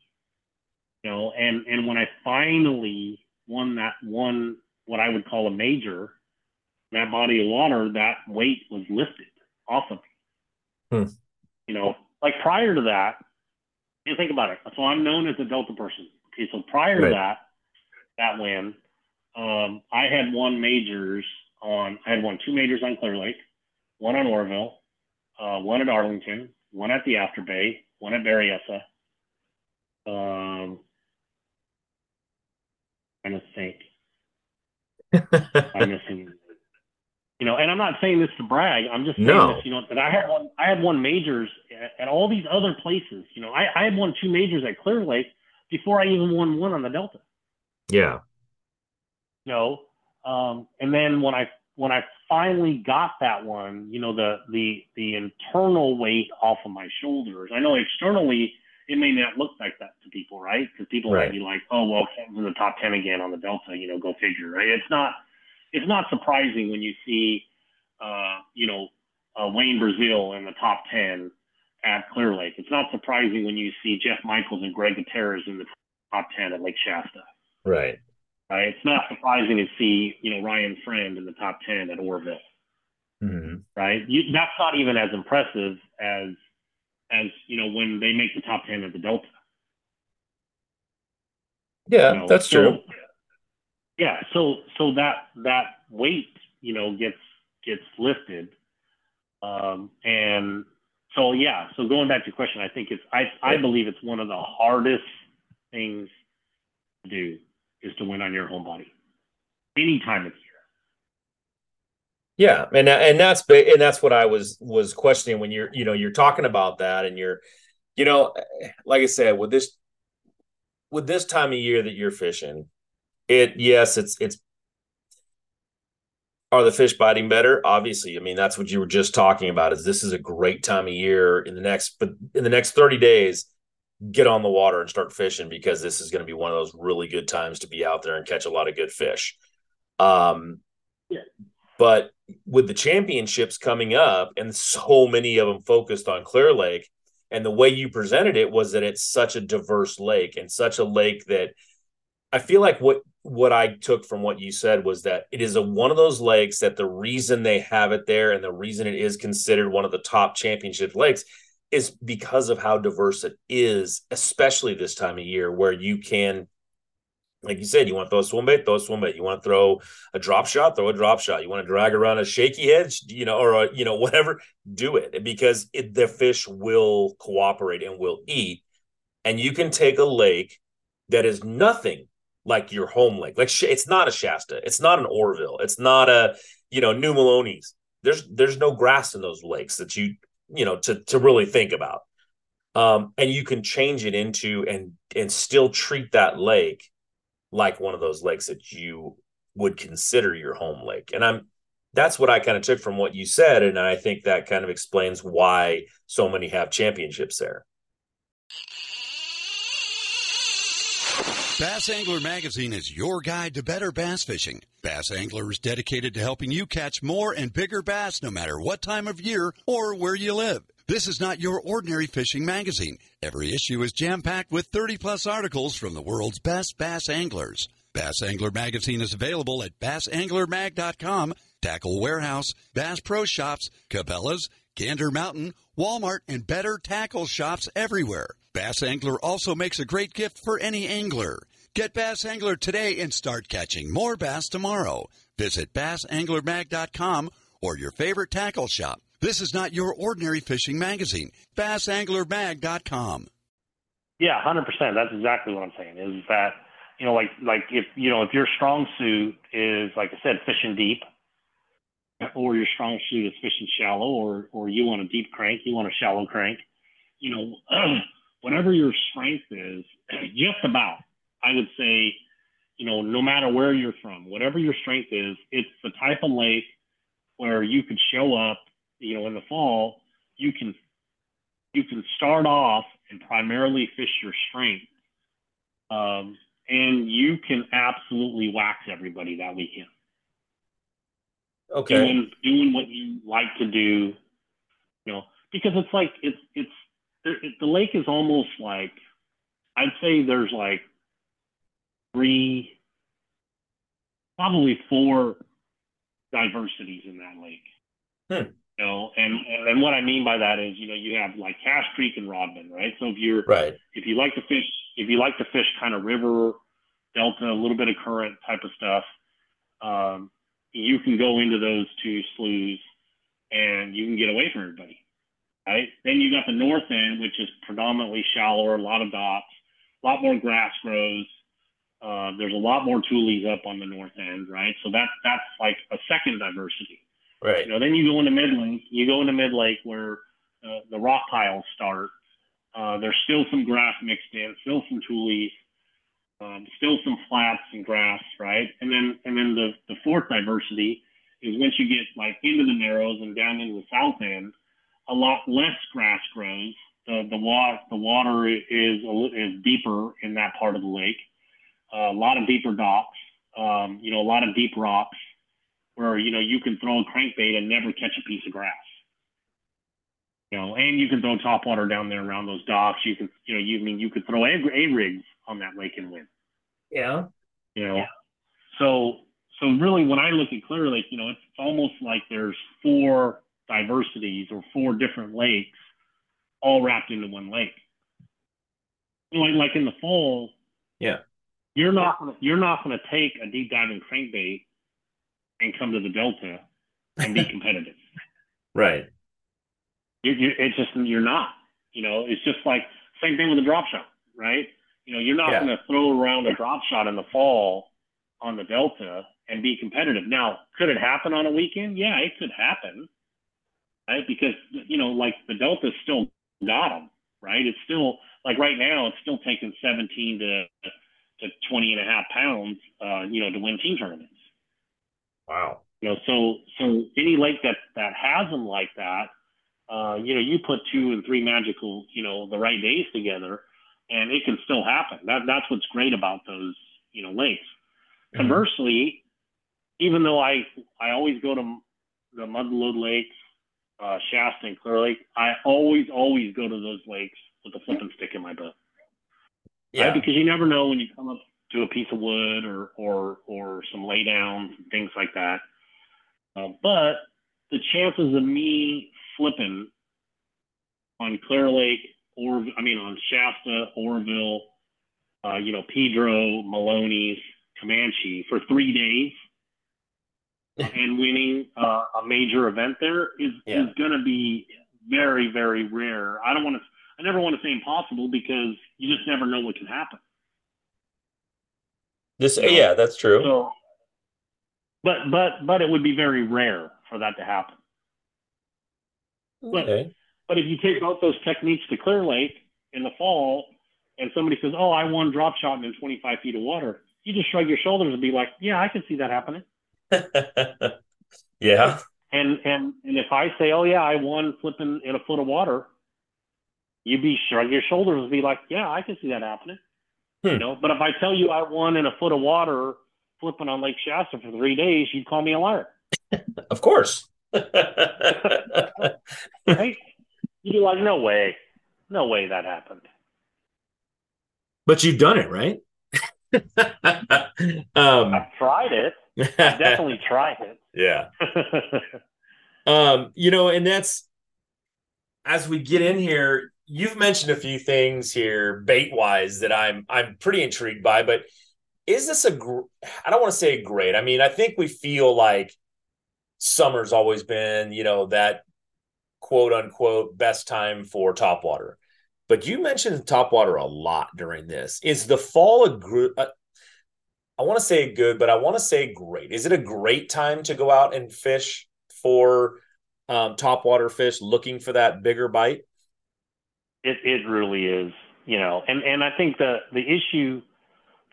you know, and, and when I finally won that one, what I would call a major, that body of water, that weight was lifted off of me. Hmm. You know, like prior to that, you think about it. So I'm known as a Delta person. Okay, so prior Right. to that, that win, um, I had won majors on. I had won two majors on Clear Lake, one on Oroville, uh, one at Arlington, one at the After Bay, one at Berryessa. Um, trying to think. I'm missing. You know, and I'm not saying this to brag. I'm just saying No. this. You know, that I had one. I had won majors at, at all these other places. You know, I, I had won two majors at Clear Lake before I even won one on the Delta. Yeah. You know, um, and then when I when I finally got that one, you know, the the the internal weight off of my shoulders. I know externally it may not look like that to people, right? Because people Right. might be like, "Oh, well, Kenton's in the top ten again on the Delta." You know, go figure, right? It's not it's not surprising when you see, uh, you know, uh, Wayne Breazile in the top ten at Clear Lake. It's not surprising when you see Jeff Michels and Greg Gutierrez in the top ten at Lake Shasta. Right. Right? It's not surprising to see, you know, Ryan Friend in the top 10 at Oroville, hmm right? You, that's not even as impressive as, as, you know, when they make the top 10 at the Delta. Yeah, you know? that's So- true. Yeah. So, so that, that weight, you know, gets, gets lifted. Um, and so, yeah. So going back to your question, I think it's, I, I believe it's one of the hardest things to do is to win on your home body any time of year. Yeah, and and that's and that's what I was was questioning when you're you know you're talking about that and you're you know like I said with this with this time of year that you're fishing it yes it's it's are the fish biting better? Obviously. I mean that's what you were just talking about is this is a great time of year in the next but in the next 30 days get on the water and start fishing because this is going to be one of those really good times to be out there and catch a lot of good fish. Um Yeah. but with the championships coming up and so many of them focused on Clear Lake and the way you presented it was that it's such a diverse lake and such a lake that I feel like what what I took from what you said was that it is a one of those lakes that the reason they have it there and the reason it is considered one of the top championship lakes is because of how diverse it is, especially this time of year where you can like you said, you want to throw a swim bait, throw a swim bait. You want to throw a drop shot, throw a drop shot. You want to drag around a shaky head, you know, or a, you know whatever, do it because it, the fish will cooperate and will eat. And you can take a lake that is nothing like your home lake. Like it's not a Shasta, it's not an Oroville, it's not a you know New Melones. There's there's no grass in those lakes that you you know to to really think about. Um, and you can change it into and and still treat that lake like one of those lakes that you would consider your home lake. And I'm that's what I kind of took from what you said. And I think that kind of explains why so many have championships there. Bass Angler Magazine is your guide to better bass fishing. Bass Angler is dedicated to helping you catch more and bigger bass no matter what time of year or where you live. This is not your ordinary fishing magazine. Every issue is jam packed with 30 plus articles from the world's best bass anglers. Bass Angler Magazine is available at bassanglermag.com Tackle Warehouse, Bass Pro Shops, Cabela's, Gander Mountain, Walmart, and better tackle shops everywhere. Bass Angler also makes a great gift for any angler. Get Bass Angler today and start catching more bass tomorrow. Visit bassanglermag.com or your favorite tackle shop. This is not your ordinary fishing magazine. bassanglermag.com. Yeah, hundred percent. That's exactly what I'm saying. Is that you know, like like if you know if your strong suit is like I said, fishing deep, or your strong suit is fishing shallow, or or you want a deep crank, you want a shallow crank, you know, whatever your strength is, just about, I would say, you know, no matter where you're from, whatever your strength is, it's the type of lake where you could show up, you know, in the fall, you can you can start off and primarily fish your strength. Um, and you can absolutely wax everybody that weekend. Okay. Doing, doing what you like to do, you know, because it's like, it's, it's, it, the lake is almost like, I'd say there's like three, probably four diversities in that lake. Hmm. You know, and and what I mean by that is, you know, you have like Cache Creek and Rodman, right? So if you're Right. if you like to fish, if you like to fish kind of river, delta, a little bit of current type of stuff, um, you can go into those two sloughs and you can get away from everybody, right? Then you got the north end, which is predominantly shallower, a lot of docks, a lot more grass grows. Uh, there's a lot more tules up on the north end, right? So that that's like a second diversity. Right. You know, then you go into mid lake. You go into mid lake where uh, the rock piles start. Uh, there's still some grass mixed in, still some tules, um, still some flats and grass, right? And then and then the the fourth diversity is once you get like into the narrows and down into the south end, a lot less grass grows. The the water the water is a, is deeper in that part of the lake. Uh, a lot of deeper docks. Um, you know, a lot of deep rocks where you know you can throw a crankbait and never catch a piece of grass. You know, and you can throw topwater down there around those docks. You can, you know, you I mean you could throw a, a rigs on that lake and win. Yeah. You know, so so really when I look at Clear Lake, you know, it's almost like there's four diversities or four different lakes all wrapped into one lake. Like like in the fall, Yeah. you're not gonna, you're not going to take a deep diving crankbait and come to the delta and be competitive. Right. you you it's just you're not. You know, it's just like same thing with a drop shot, right? You know, you're not Yeah. going to throw around a drop shot in the fall on the delta and be competitive. Now, could it happen on a weekend? Yeah, it could happen, right? Because you know, like the delta still got them, right? It's still like right now, it's still taking 17 to to 20 and a half pounds, uh, you know, to win team tournaments. Wow. You know, so so any lake that that has them like that, uh, you know, you put two and three magical, you know, the right days together, and it can still happen. That that's what's great about those, you know, lakes. Mhm. Conversely, even though I I always go to the Motherlode Lakes, uh, Shasta and Clear Lake, I always always go to those lakes with a flipping stick in my boat Yeah. right? Because you never know when you come up to a piece of wood or or or some laydowns and things like that. Uh, but the chances of me flipping on Clear Lake or I mean on Shasta, Oroville, uh, you know Pedro, Melones, Comanche for three days and winning uh, a major event there is Yeah. is going to be very very rare. I don't want to. I never want to say impossible because you just never know what can happen. This, yeah, that's true. So, but but but it would be very rare for that to happen. But Okay. but if you take both those techniques to Clear Lake in the fall, and somebody says, "Oh, I won drop shot in 25 feet of water," you just shrug your shoulders and be like, "Yeah, I can see that happening." yeah. And and and if I say, "Oh yeah, I won flipping in a foot of water," you'd be shrug your shoulders and be like, "Yeah, I can see that happening." Hmm. You know. But if I tell you I won in a foot of water flipping on Lake Shasta for three days, you'd call me a liar, Of course. right? You'd be like, "No way, no way that happened." but you've done it, right? um, I've tried it. I've definitely tried it. Yeah. um, you know, and that's as we get in here, you've mentioned a few things here bait wise that I'm I'm pretty intrigued by, but is this a gr- I don't want to say great. I mean, I think we feel like summer's always been, you know, that quote unquote best time for topwater. But you mentioned topwater a lot during this. Is the fall a group? Uh, I want to say good, but I want to say great. Is it a great time to go out and fish for um, topwater fish, looking for that bigger bite? It it really is, you know, and and I think the the issue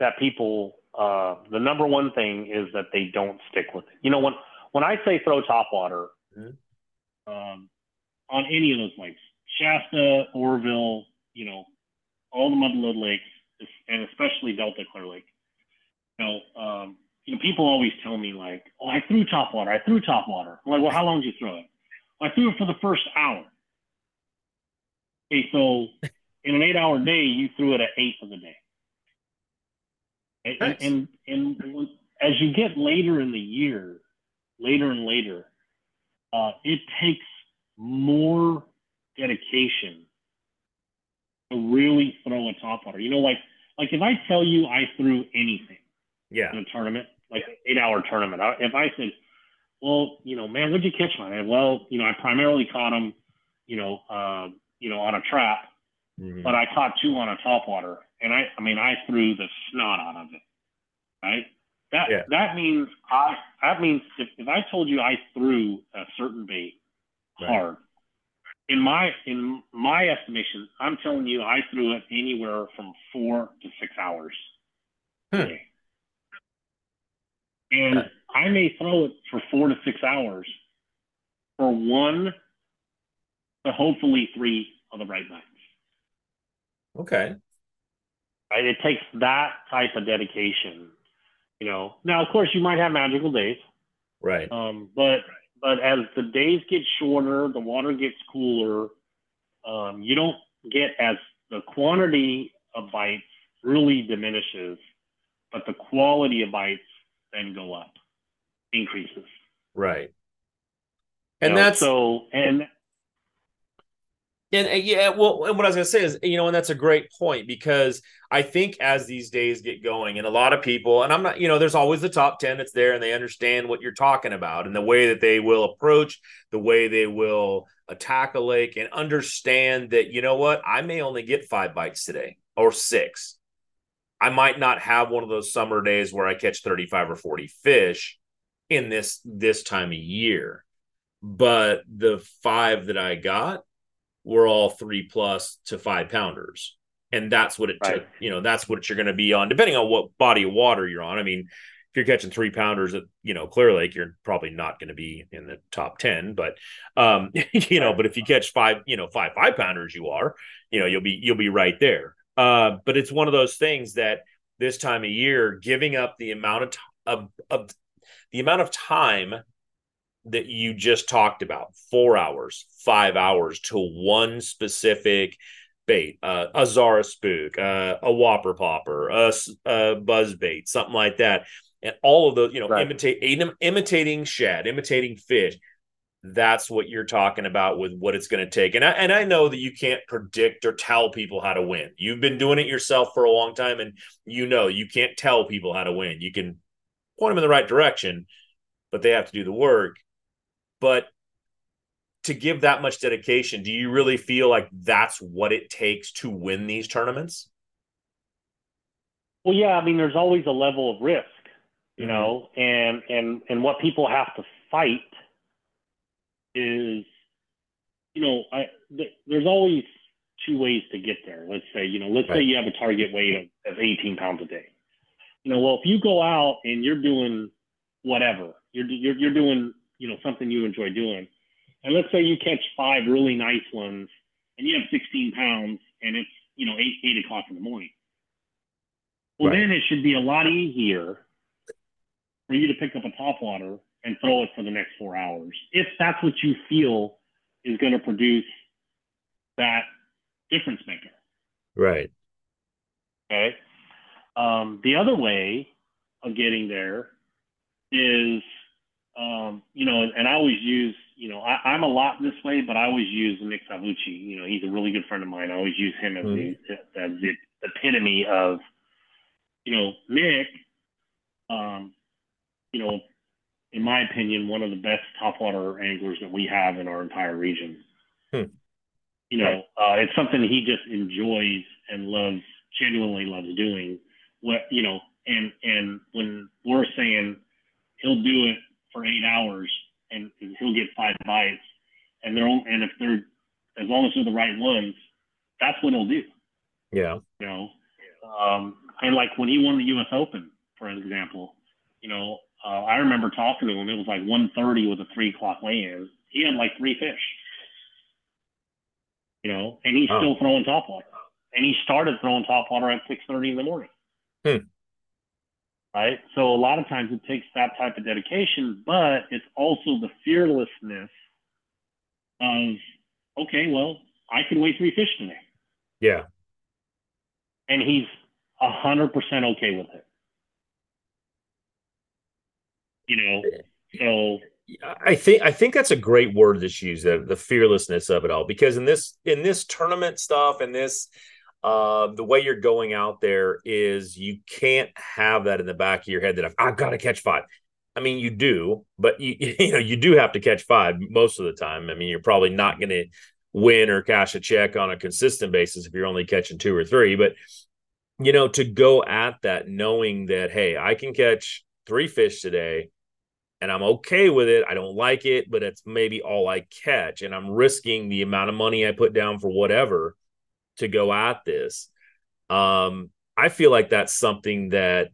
that people uh, the number one thing is that they don't stick with it. You know, when when I say throw topwater mm-hmm. um, on any of those lakes, Shasta, Oroville, you know, all the motherlode lakes, and especially Delta Clear Lake. You know, um, you know, people always tell me like, "Oh, I threw top water. I threw topwater." I'm like, "Well, how long did you throw it?" Well, I threw it for the first hour. Okay, so in an eight-hour day, you threw it at eight of the day. Nice. And, and and as you get later in the year, later and later, uh, it takes more dedication to really throw a top water. You know, like like if I tell you I threw anything, yeah, in a tournament, like an eight hour tournament, if I said, well, you know, man, what'd you catch on? And well, you know, I primarily caught them, you know, uh, you know, on a trap, mm-hmm. but I caught two on a top water, and I, I mean, I threw the snot out of it, right? That yeah. that means I that means if, if I told you I threw a certain bait right. hard, in my in my estimation, I'm telling you, I threw it anywhere from four to six hours. Hmm. And I may throw it for four to six hours for one to hopefully three of the right bites. Okay. Right? It takes that type of dedication. You know. Now, of course, you might have magical days. Right. Um, but but as the days get shorter, the water gets cooler. Um, you don't get as the quantity of bites really diminishes, but the quality of bites then go up, increases. Right. And you know, that's so and and, yeah, well, and what I was gonna say is, you know, and that's a great point because I think as these days get going, and a lot of people, and I'm not, you know, there's always the top ten that's there, and they understand what you're talking about, and the way that they will approach, the way they will attack a lake, and understand that, you know what, I may only get five bites today or six. I might not have one of those summer days where I catch 35 or 40 fish in this this time of year, but the five that I got were all three plus to five pounders. And that's what it right. took, you know, that's what you're going to be on, depending on what body of water you're on. I mean, if you're catching three pounders at, you know, Clear Lake, you're probably not going to be in the top 10, but, um, you know, but if you catch five, you know, five, five pounders, you are, you know, you'll be, you'll be right there. Uh, but it's one of those things that this time of year, giving up the amount of, t- of, of the amount of time that you just talked about four hours, five hours to one specific bait, uh, a Zara spook, uh, a whopper popper, a, a buzz bait, something like that. And all of those, you know, right. imitate imitating shad, imitating fish. That's what you're talking about with what it's going to take. And I and I know that you can't predict or tell people how to win. You've been doing it yourself for a long time, and you know you can't tell people how to win. You can point them in the right direction, but they have to do the work. But to give that much dedication, do you really feel like that's what it takes to win these tournaments? Well, yeah, I mean, there's always a level of risk, you mm-hmm. know, and and and what people have to fight is, you know, I th- there's always two ways to get there. Let's say, you know, let's right. say you have a target weight of, of 18 pounds a day. You know, well, if you go out and you're doing whatever, you're you're, you're doing you know something you enjoy doing. And let's say you catch five really nice ones, and you have 16 pounds, and it's you know eight eight o'clock in the morning. Well, right. then it should be a lot easier for you to pick up a top water and throw it for the next four hours, if that's what you feel is going to produce that difference maker. Right. Okay. Um, the other way of getting there is um, you know, and, I always use, you know, I, am a lot this way, but I always use Nick Savucci. You know, he's a really good friend of mine. I always use him as, mm-hmm. the, as the epitome of, you know, Nick, um, you know, in my opinion, one of the best topwater anglers that we have in our entire region. Hmm. You know, uh, it's something he just enjoys and loves, genuinely loves doing. What you know, and and when we're saying he'll do it for eight hours and he'll get five bites, and they're all and if they're as long as they're the right ones, that's what he'll do. Yeah. You know, um, and like when he won the U.S. Open, for example, you know, uh, I remember talking to him. It was like 1.30 with a three o'clock weigh-in. He had like three fish. You know, and he's oh. still throwing top water. And he started throwing top water at 6.30 in the morning. Hmm. Right. So a lot of times it takes that type of dedication, but it's also the fearlessness of, okay, well, I can weigh three fish today. Yeah. And he's a hundred percent okay with it you know. So I think I think that's a great word to use the the fearlessness of it all because in this in this tournament stuff and this uh, the way you're going out there is you can't have that in the back of your head that I've, I've got to catch five. I mean, you do, but you you know you do have to catch five most of the time. I mean, you're probably not going to win or cash a check on a consistent basis if you're only catching two or three. But you know, to go at that knowing that hey, I can catch three fish today and I'm okay with it. I don't like it, but it's maybe all I catch. And I'm risking the amount of money I put down for whatever to go at this. Um, I feel like that's something that,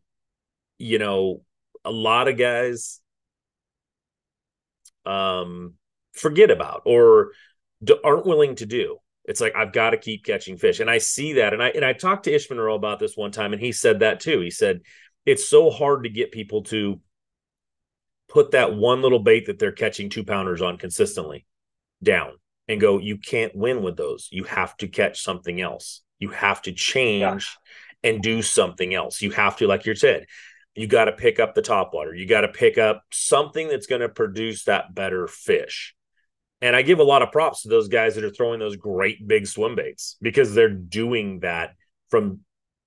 you know, a lot of guys um, forget about or d- aren't willing to do. It's like I've got to keep catching fish, and I see that. And I and I talked to Ishman Earl about this one time, and he said that too. He said it's so hard to get people to put that one little bait that they're catching two pounders on consistently down and go, you can't win with those. You have to catch something else. You have to change yeah. and do something else. You have to, like you said, you got to pick up the top water. You got to pick up something that's going to produce that better fish. And I give a lot of props to those guys that are throwing those great big swim baits because they're doing that from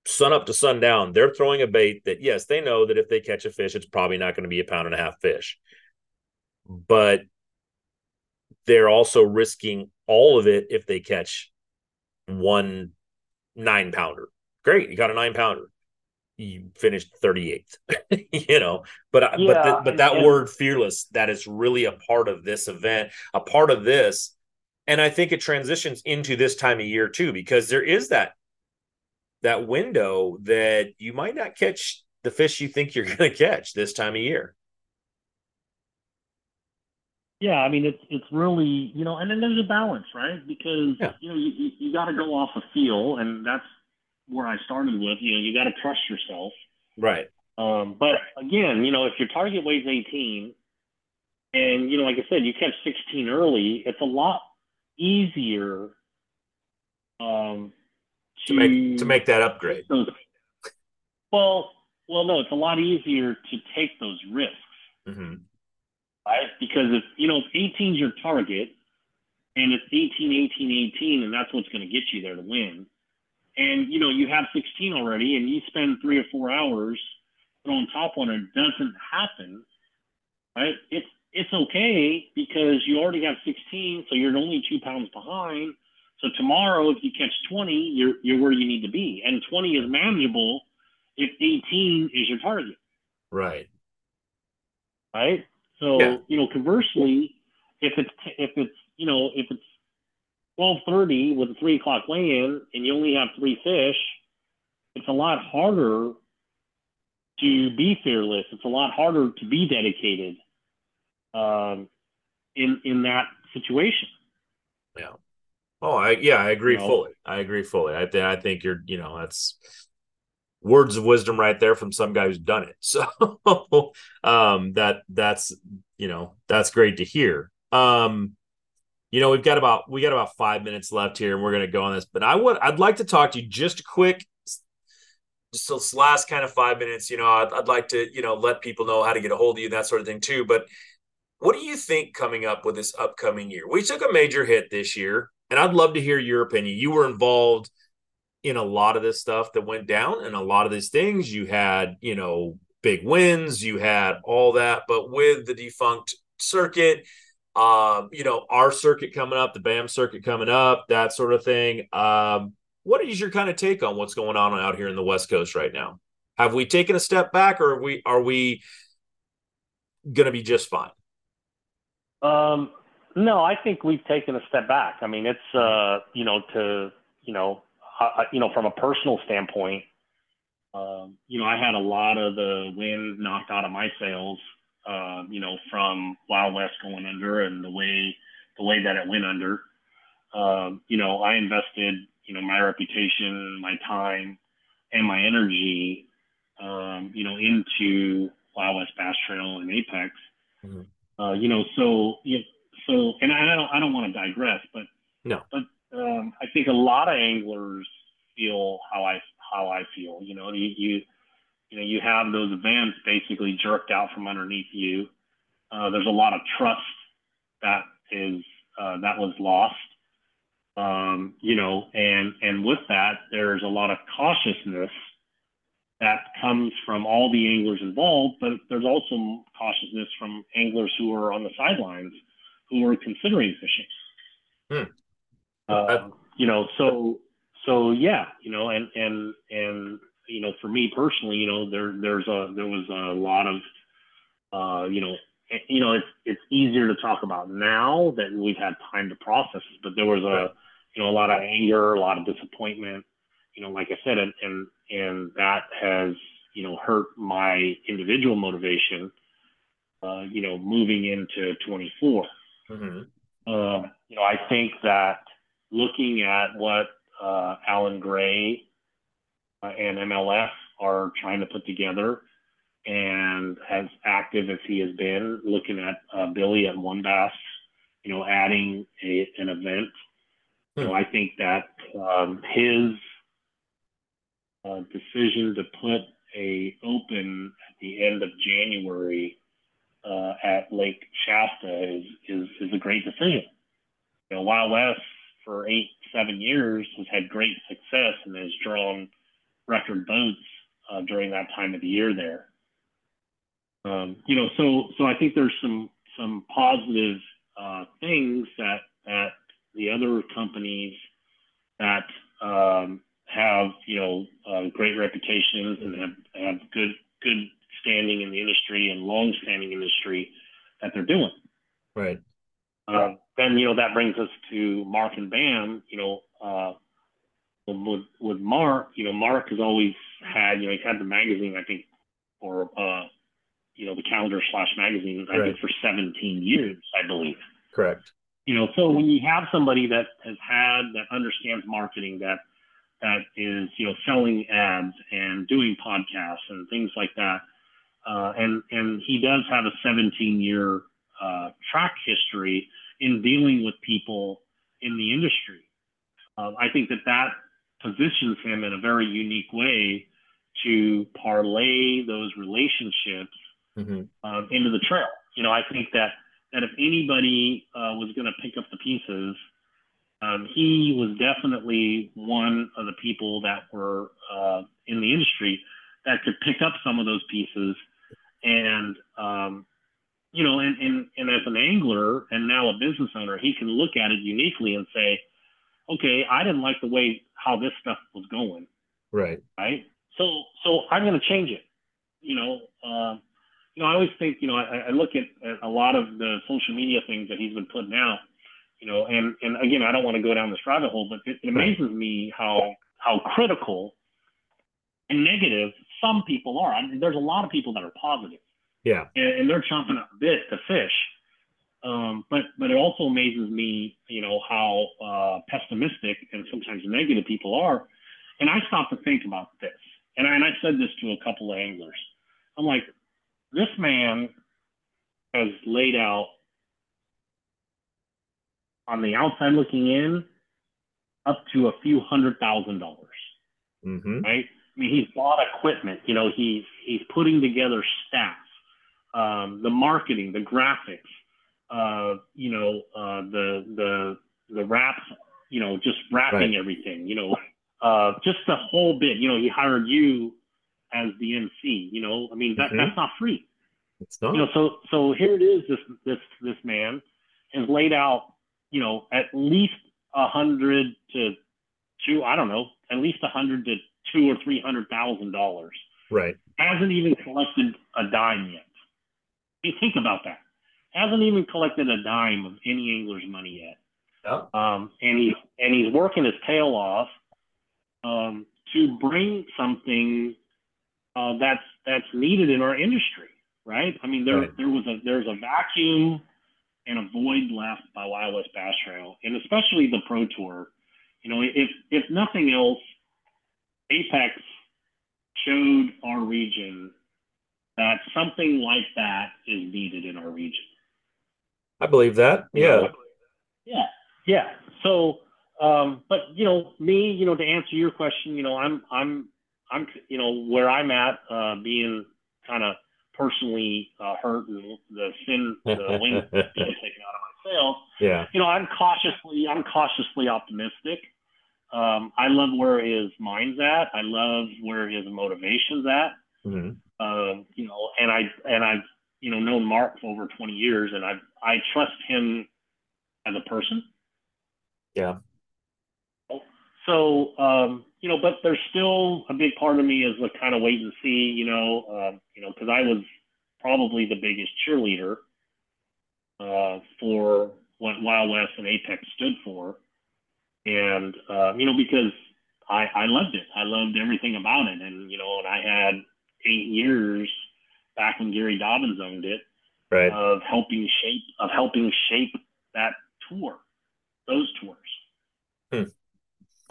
sun up to sundown, they're throwing a bait that, yes, they know that if they catch a fish, it's probably not going to be a pound and a half fish. But they're also risking all of it if they catch one nine pounder. Great, you got a nine pounder. You finished 38th, you know. But yeah, but the, but that yeah. word fearless that is really a part of this event, a part of this, and I think it transitions into this time of year too because there is that that window that you might not catch the fish you think you're going to catch this time of year. Yeah, I mean it's it's really you know, and then there's a balance, right? Because yeah. you know you, you, you got to go off a feel, and that's where I started with. You know, you got to trust yourself, right? Um, but again, you know, if your target weighs 18, and you know, like I said, you catch 16 early, it's a lot easier um, to make to make that upgrade. Those, well, well, no, it's a lot easier to take those risks, mm-hmm. Right? Because if you know if 18 is your target, and it's 18, 18, 18, and that's what's going to get you there to win, and you know you have 16 already, and you spend three or four hours throwing top one, and it doesn't happen, right? It's it's okay because you already have 16, so you're only two pounds behind so tomorrow, if you catch 20, you're you're where you need to be, and 20 is manageable if 18 is your target. Right. Right. So yeah. you know, conversely, if it's if it's you know if it's 12:30 with a three o'clock weigh-in and you only have three fish, it's a lot harder to be fearless. It's a lot harder to be dedicated um, in in that situation. Yeah. Oh, I yeah, I agree you know? fully. I agree fully. I think I think you're, you know, that's words of wisdom right there from some guy who's done it. So um that that's you know, that's great to hear. Um you know, we've got about we got about 5 minutes left here and we're going to go on this, but I would I'd like to talk to you just a quick just this last kind of 5 minutes, you know, I'd, I'd like to, you know, let people know how to get a hold of you and that sort of thing too, but what do you think coming up with this upcoming year? We took a major hit this year, and I'd love to hear your opinion. You were involved in a lot of this stuff that went down and a lot of these things. You had, you know, big wins, you had all that, but with the defunct circuit, um, you know, our circuit coming up, the BAM circuit coming up, that sort of thing. Um, what is your kind of take on what's going on out here in the West Coast right now? Have we taken a step back, or are we are we going to be just fine? Um, no, I think we've taken a step back. I mean, it's uh, you know to you know uh, you know from a personal standpoint, um, you know I had a lot of the wind knocked out of my sails, uh, you know from Wild West going under and the way the way that it went under. Um, you know, I invested you know my reputation, my time, and my energy, um, you know, into Wild West Bass Trail and Apex. Mm-hmm. Uh, you know, so you know, so and I, I don't I don't want to digress, but no, but um, I think a lot of anglers feel how I how I feel. You know, you you you know you have those events basically jerked out from underneath you. Uh, there's a lot of trust that is uh, that was lost. Um, you know, and and with that, there's a lot of cautiousness that comes from all the anglers involved, but there's also cautiousness from anglers who are on the sidelines who are considering fishing. Hmm. Uh, you know, so so yeah, you know, and and and you know, for me personally, you know, there there's a there was a lot of uh, you know, you know, it's it's easier to talk about now that we've had time to process it, but there was a you know a lot of anger, a lot of disappointment, you know, like I said, and and and that has you know hurt my individual motivation. Uh, you know, moving into 24. Mm-hmm. Uh, you know, I think that looking at what uh, Alan Gray uh, and MLS are trying to put together, and as active as he has been, looking at uh, Billy at WON Bass, you know, adding a, an event. Hmm. Know, I think that um, his uh, decision to put a open at the end of January uh, at Lake Shasta is, is is a great decision. You know, Wild West for eight seven years has had great success and has drawn record boats uh, during that time of the year there. Um, you know, so so I think there's some some positive uh, things that that the other companies that um, have you know uh, great reputations and have, have good good standing in the industry and long standing industry that they're doing. Right. Uh, then you know that brings us to Mark and BAM. You know, uh, with with Mark, you know, Mark has always had you know he's had the magazine I think or uh, you know the calendar slash magazine I right. think for 17 years I believe. Correct. You know, so when you have somebody that has had that understands marketing that that is you know selling ads and doing podcasts and things like that. Uh, and and he does have a 17 year uh, track history dealing with people in the industry. Uh, I think that that positions him in a very unique way to parlay those relationships mm-hmm. uh, into the trail. You know, I think that that if anybody uh, was going to pick up the pieces um, he was definitely one of the people that were uh, in the industry that could pick up some of those pieces and um, you know and, and and as an angler and now a business owner he can look at it uniquely and say okay i didn't like the way how this stuff was going right right so so i'm going to change it you know uh, you know i always think you know i, I look at, at a lot of the social media things that he's been putting out you know, and and again, I don't want to go down this rabbit hole, but it, it amazes me how how critical and negative some people are. I mean, there's a lot of people that are positive. Yeah, and, and they're chomping at the bit to fish. It also amazes me, you know, how uh, pessimistic and sometimes negative people are. And I stopped to think about this, and I, and I said this to a couple of anglers. I'm like, this man has laid out on the outside looking in, up to a few hundred thousand dollars. Mm-hmm. Right? I mean, he's bought equipment. You know, he's he's putting together staff, um, the marketing, the graphics, uh, you know, uh, the the the wraps, you know, just wrapping Right. everything, you know, uh, just the whole bit. You know, he hired you as the MC. You know, I mean that Mhm. that's not free. It's not. You know, so so here it is. This this this man has laid out, you know, at least a hundred to two. I don't know, at least a hundred to two or three hundred thousand dollars. right. Hasn't even collected a dime yet. You think about that. Hasn't even collected a dime of any angler's money yet. Um, and he and he's working his tail off um, to bring something uh, that's that's needed in our industry, right? I mean, there Right. there was a there's a vacuum and a void left by Wild West Bass Trail, and especially the Pro Tour. You know, if if nothing else, Apex showed our region that something like that is needed in our region. I believe that. Yeah. Yeah. Yeah. So, um, but you know, me, you know, to answer your question, you know, I'm, I'm, I'm, you know, where I'm at, uh, being kind of personally uh, hurt and the sin, the wind being taken out of my sails. yeah. You know, I'm cautiously, I'm cautiously optimistic. Um, I love where his mind's at. I love where his motivation's at hmm um, you know, and I and I've you know known Mark for over 20 years, and I I trust him as a person. Yeah. So um, you know, but there's still a big part of me is like kind of wait and see, you know, um, you know, because I was probably the biggest cheerleader uh, for what Wild West and Apex stood for, and uh, you know because I I loved it, I loved everything about it, and you know, and I had eight years back when Gary Dobyns owned it Right. of helping shape of helping shape that tour, those tours. Hmm.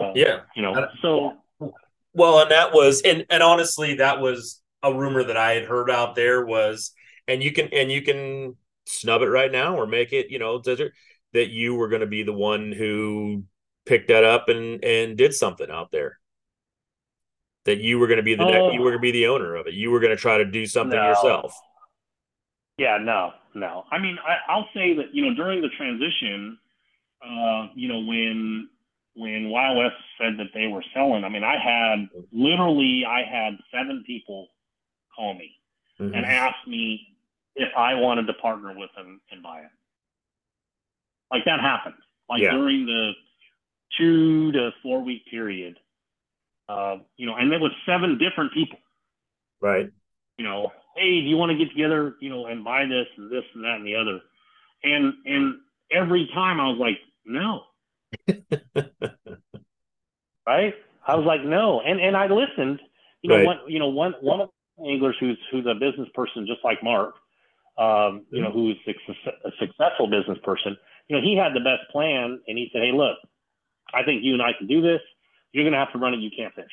Uh, Yeah. you know, so Well, and that was and and honestly, that was a rumor that I had heard out there was, and you can and you can snub it right now or make it, you know, desert that you were going to be the one who picked that up and and did something out there. That you were going to be the Oh. you were going to be the owner of it. You were going to try to do something No. yourself. Yeah, no, no. I mean, I, I'll say that you know during the transition, uh, you know when when West said that they were selling, I mean, I had literally I had seven people call me Mhm. and ask me if I wanted to partner with them and buy it. Like that happened. Like Yeah. during the two to four week period, uh, you know, and there was seven different people Right. you know, hey, do you want to get together, you know, and buy this and this and that and the other? And and every time I was like, no. right? I was like, no. And and I listened. You know, Right. one you know, one one of the anglers who's who's a business person just like Mark, um, you know, who's a, a successful business person, you know, he had the best plan and he said, Hey, look, I think you and I can do this. You're gonna have to run it, you can't fish.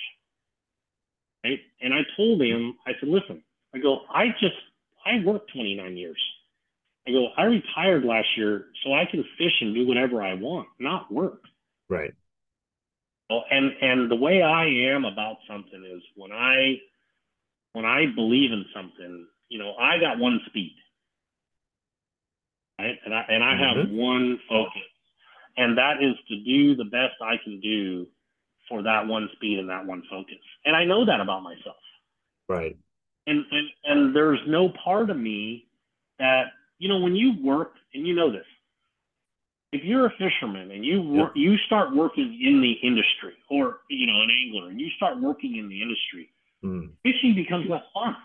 Right? And I told him, I said, listen, I go, I just, I worked 29 years. I go, I retired last year so I can fish and do whatever I want, not work. Right. Well, and and the way I am about something is when I when I believe in something, you know, I got one speed, right? And I and I have mm-hmm. one focus, and that is to do the best I can do for that one speed and that one focus. And I know that about myself. Right. And and and there's no part of me that you know when you work and you know this if you're a fisherman and you work, you start working in the industry, or you know, an angler, and you start working in the industry, Mm. fishing becomes less fun.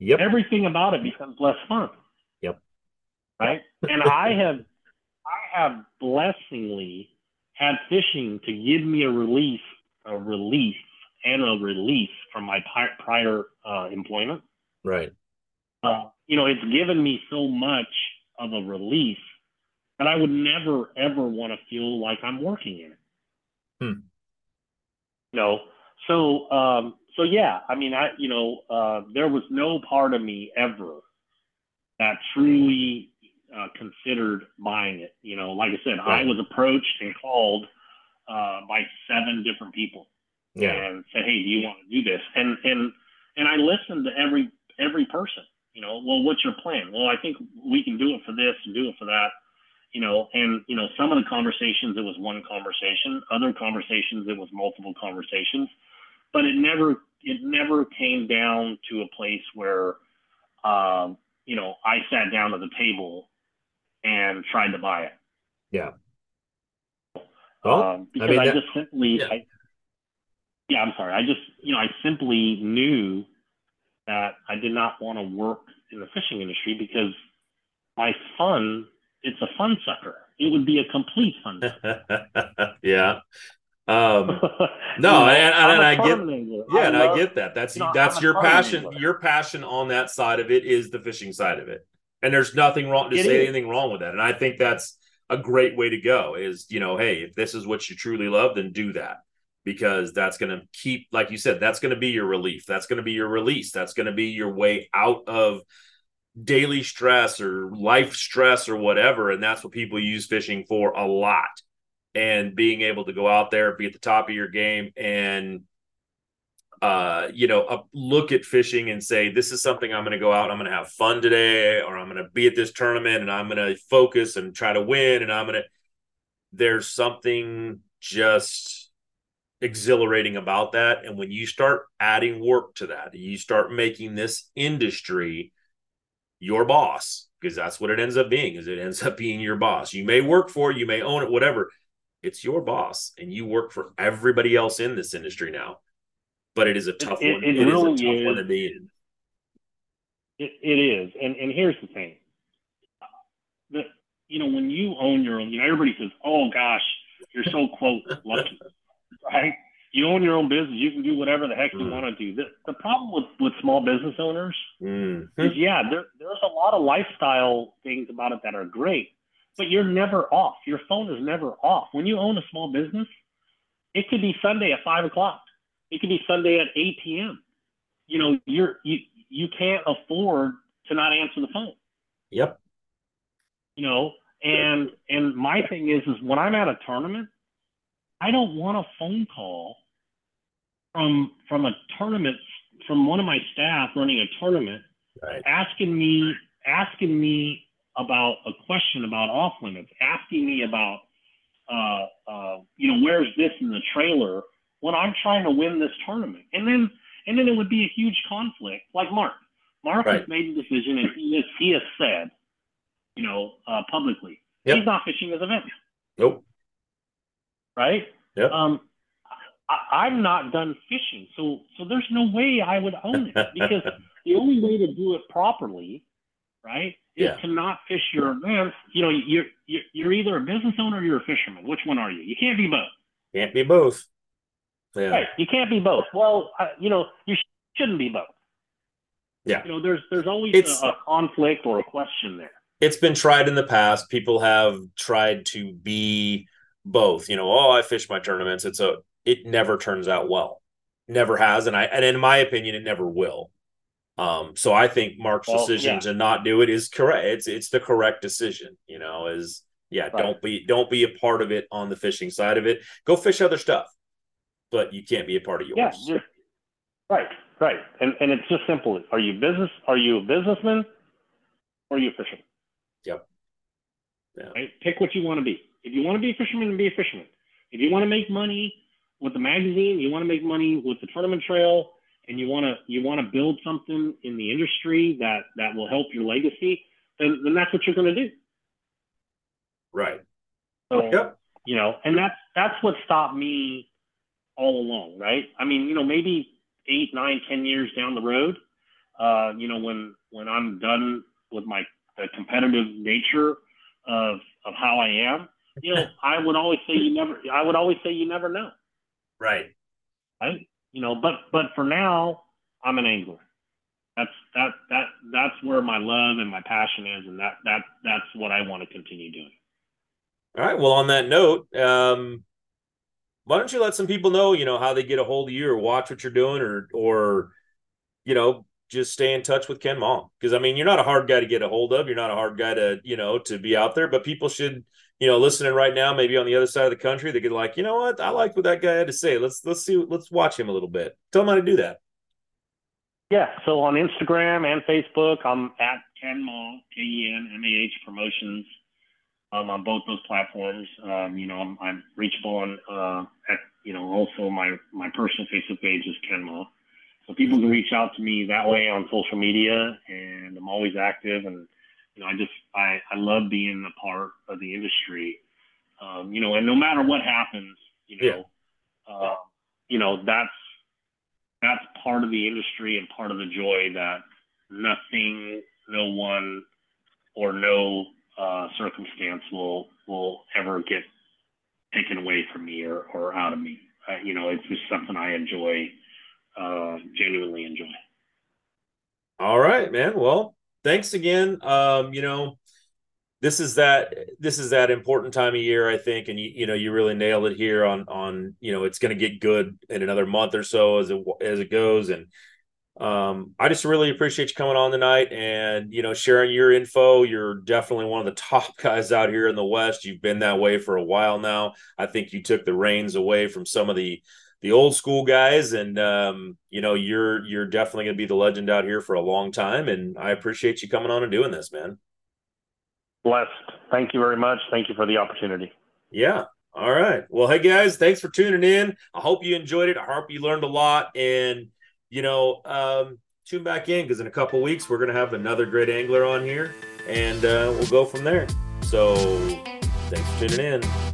Yep. Everything about it becomes less fun. Yep. Right. And I have, I have blessingly had fishing to give me a release, a relief, and a release from my prior uh, employment. Right. uh, you know, it's given me so much of a relief that I would never ever want to feel like I'm working in it. Hmm. You know, so um, so yeah, I mean, I you know, uh, there was no part of me ever that truly uh, considered buying it. You know, like I said, I was approached and called uh, by seven different people Yeah. and said, "Hey, do you want to do this?" And and and I listened to every every person, You know, well, what's your plan? Well, I think we can do it for this and do it for that. You know, and you know, some of the conversations it was one conversation, other conversations it was multiple conversations, but it never it never came down to a place where, um, you know, I sat down at the table and trying to buy it. Yeah. Well, um, because I mean, I, that- just simply, yeah. I, yeah, I'm sorry. I just, you know, I simply knew that I did not want to work in the fishing industry because my fun, it's a fun sucker. It would be a complete fun sucker. yeah. Um, no, know, and, and, I'm and a I get, tournament angler. yeah, and I get that. That's you know, that's I'm your passion. angler. Your passion on that side of it is the fishing side of it, and there's nothing wrong to It say is. anything wrong with that. And I think that's a great way to go. Is you know, hey, if this is what you truly love, then do that because that's going to keep, like you said, that's going to be your relief. That's going to be your release. That's going to be your way out of daily stress or life stress or whatever. And that's what people use fishing for a lot. And being able to go out there, be at the top of your game, and uh, you know, uh, look at fishing and say, this is something I'm going to go out. I'm going to have fun today, or I'm going to be at this tournament and I'm going to focus and try to win. And I'm going to. There's something just exhilarating about that. And when you start adding work to that, you start making this industry your boss because that's what it ends up being is it ends up being your boss you may work for it you may own it whatever it's your boss and you work for everybody else in this industry now but it is a tough it- one it it is really a tough is. one to be in It, it is, and and here's the thing. The you know when you own your own, you know everybody says, "Oh gosh, you're so quote lucky," right? You own your own business, you can do whatever the heck you Mm. want to do. The, the problem with with small business owners Mhm. is, yeah, there there's a lot of lifestyle things about it that are great, but you're never off. Your phone is never off. When you own a small business, it could be Sunday at five o'clock. It could be Sunday at eight p.m. You know, you're you you can't afford to not answer the phone. yep You know, and and my thing is is when I'm at a tournament, I don't want a phone call from from a tournament from one of my staff running a tournament right asking me asking me about a question about off limits, asking me about uh, uh, you know where's this in the trailer when I'm trying to win this tournament, and then and then it would be a huge conflict. Like Mark, Mark has made a decision, and he has he has said, you know, uh, publicly, Yep. he's not fishing his event, nope right? Yeah. Um, I, I'm not done fishing, so so there's no way I would own it because the only way to do it properly, right, is Yeah. to not fish your events. You know, you're, you're you're either a business owner or you're a fisherman. Which one are you? You can't be both. can't be both yeah Right. You can't be both. Well, uh, you know, you sh- shouldn't be both. Yeah. You know, there's there's always a, a conflict or a question there. it's been tried in the past. People have tried to be both. You know, oh, I fish my tournaments. It's a it never turns out well. Never has, and I and in my opinion, it never will. Um, so I think Mark's Well, decision yeah. to not do it is correct. It's it's the correct decision. You know, is yeah, Right. don't be don't be a part of it on the fishing side of it. Go fish other stuff, but you can't be a part of yours. Yeah. right. Right. And and it's just simple. Are you business? Are you a businessman? Or are you a fisherman? Yep. Yeah. Right? Pick what you want to be. If you want to be a fisherman, then be a fisherman. If you want to make money with the magazine, you want to make money with the tournament trail, and you want to you want to build something in the industry that that will help your legacy, then then that's what you're going to do. Right. So, Yep. you know, and that's that's what stopped me all along, right? I mean, you know, maybe eight, nine, ten years down the road, uh, you know, when when I'm done with my the competitive nature of of how I am, you know, I would always say you never I would always say you never know. Right. Right? You know, but but for now, I'm an angler. That's that that that's where my love and my passion is, and that that that's what I want to continue doing. All right. Well, on that note, um, why don't you let some people know, you know, how they get a hold of you or watch what you're doing or, or, you know, just stay in touch with Ken Mah. Cause I mean, you're not a hard guy to get a hold of. You're not a hard guy to, you know, to be out there, but people should, you know, listening right now, maybe on the other side of the country, they could like, you know what? I like what that guy had to say. Let's, let's see, let's watch him a little bit. Tell him how to do that. Yeah, so on Instagram and Facebook, I'm at Ken Mah, K E N M A H Promotions, um, on both those platforms. Um, you know, I'm, I'm reachable on, uh, at, you know, also my, my personal Facebook page is Ken Mah. So people can reach out to me that way on social media, and I'm always active. And you know, I just I, I love being a part of the industry. Um, you know, and no matter what happens, you know, yeah. uh, you know that's that's part of the industry and part of the joy that nothing, no one, or no uh, circumstance will will ever get taken away from me or, or out of me. Uh, you know, it's just something I enjoy, uh, genuinely enjoy. All right, man. Well, thanks again. Um, you know, this is that this is that important time of year, I think, and you you know you really nailed it here on on you know it's going to get good in another month or so as it as it goes, and um, I just really appreciate you coming on tonight and you know sharing your info. You're definitely one of the top guys out here in the West. You've been that way for a while now. I think you took the reins away from some of the the old school guys, and um, you know you're you're definitely going to be the legend out here for a long time. And I appreciate you coming on and doing this, man. Blessed. Thank you very much. Thank you for the opportunity. Yeah. All right. Well, hey guys, thanks for tuning in. I hope you enjoyed it. I hope you learned a lot. And you know, um, tune back in because in a couple weeks we're gonna have another great angler on here, and uh, we'll go from there. So, thanks for tuning in.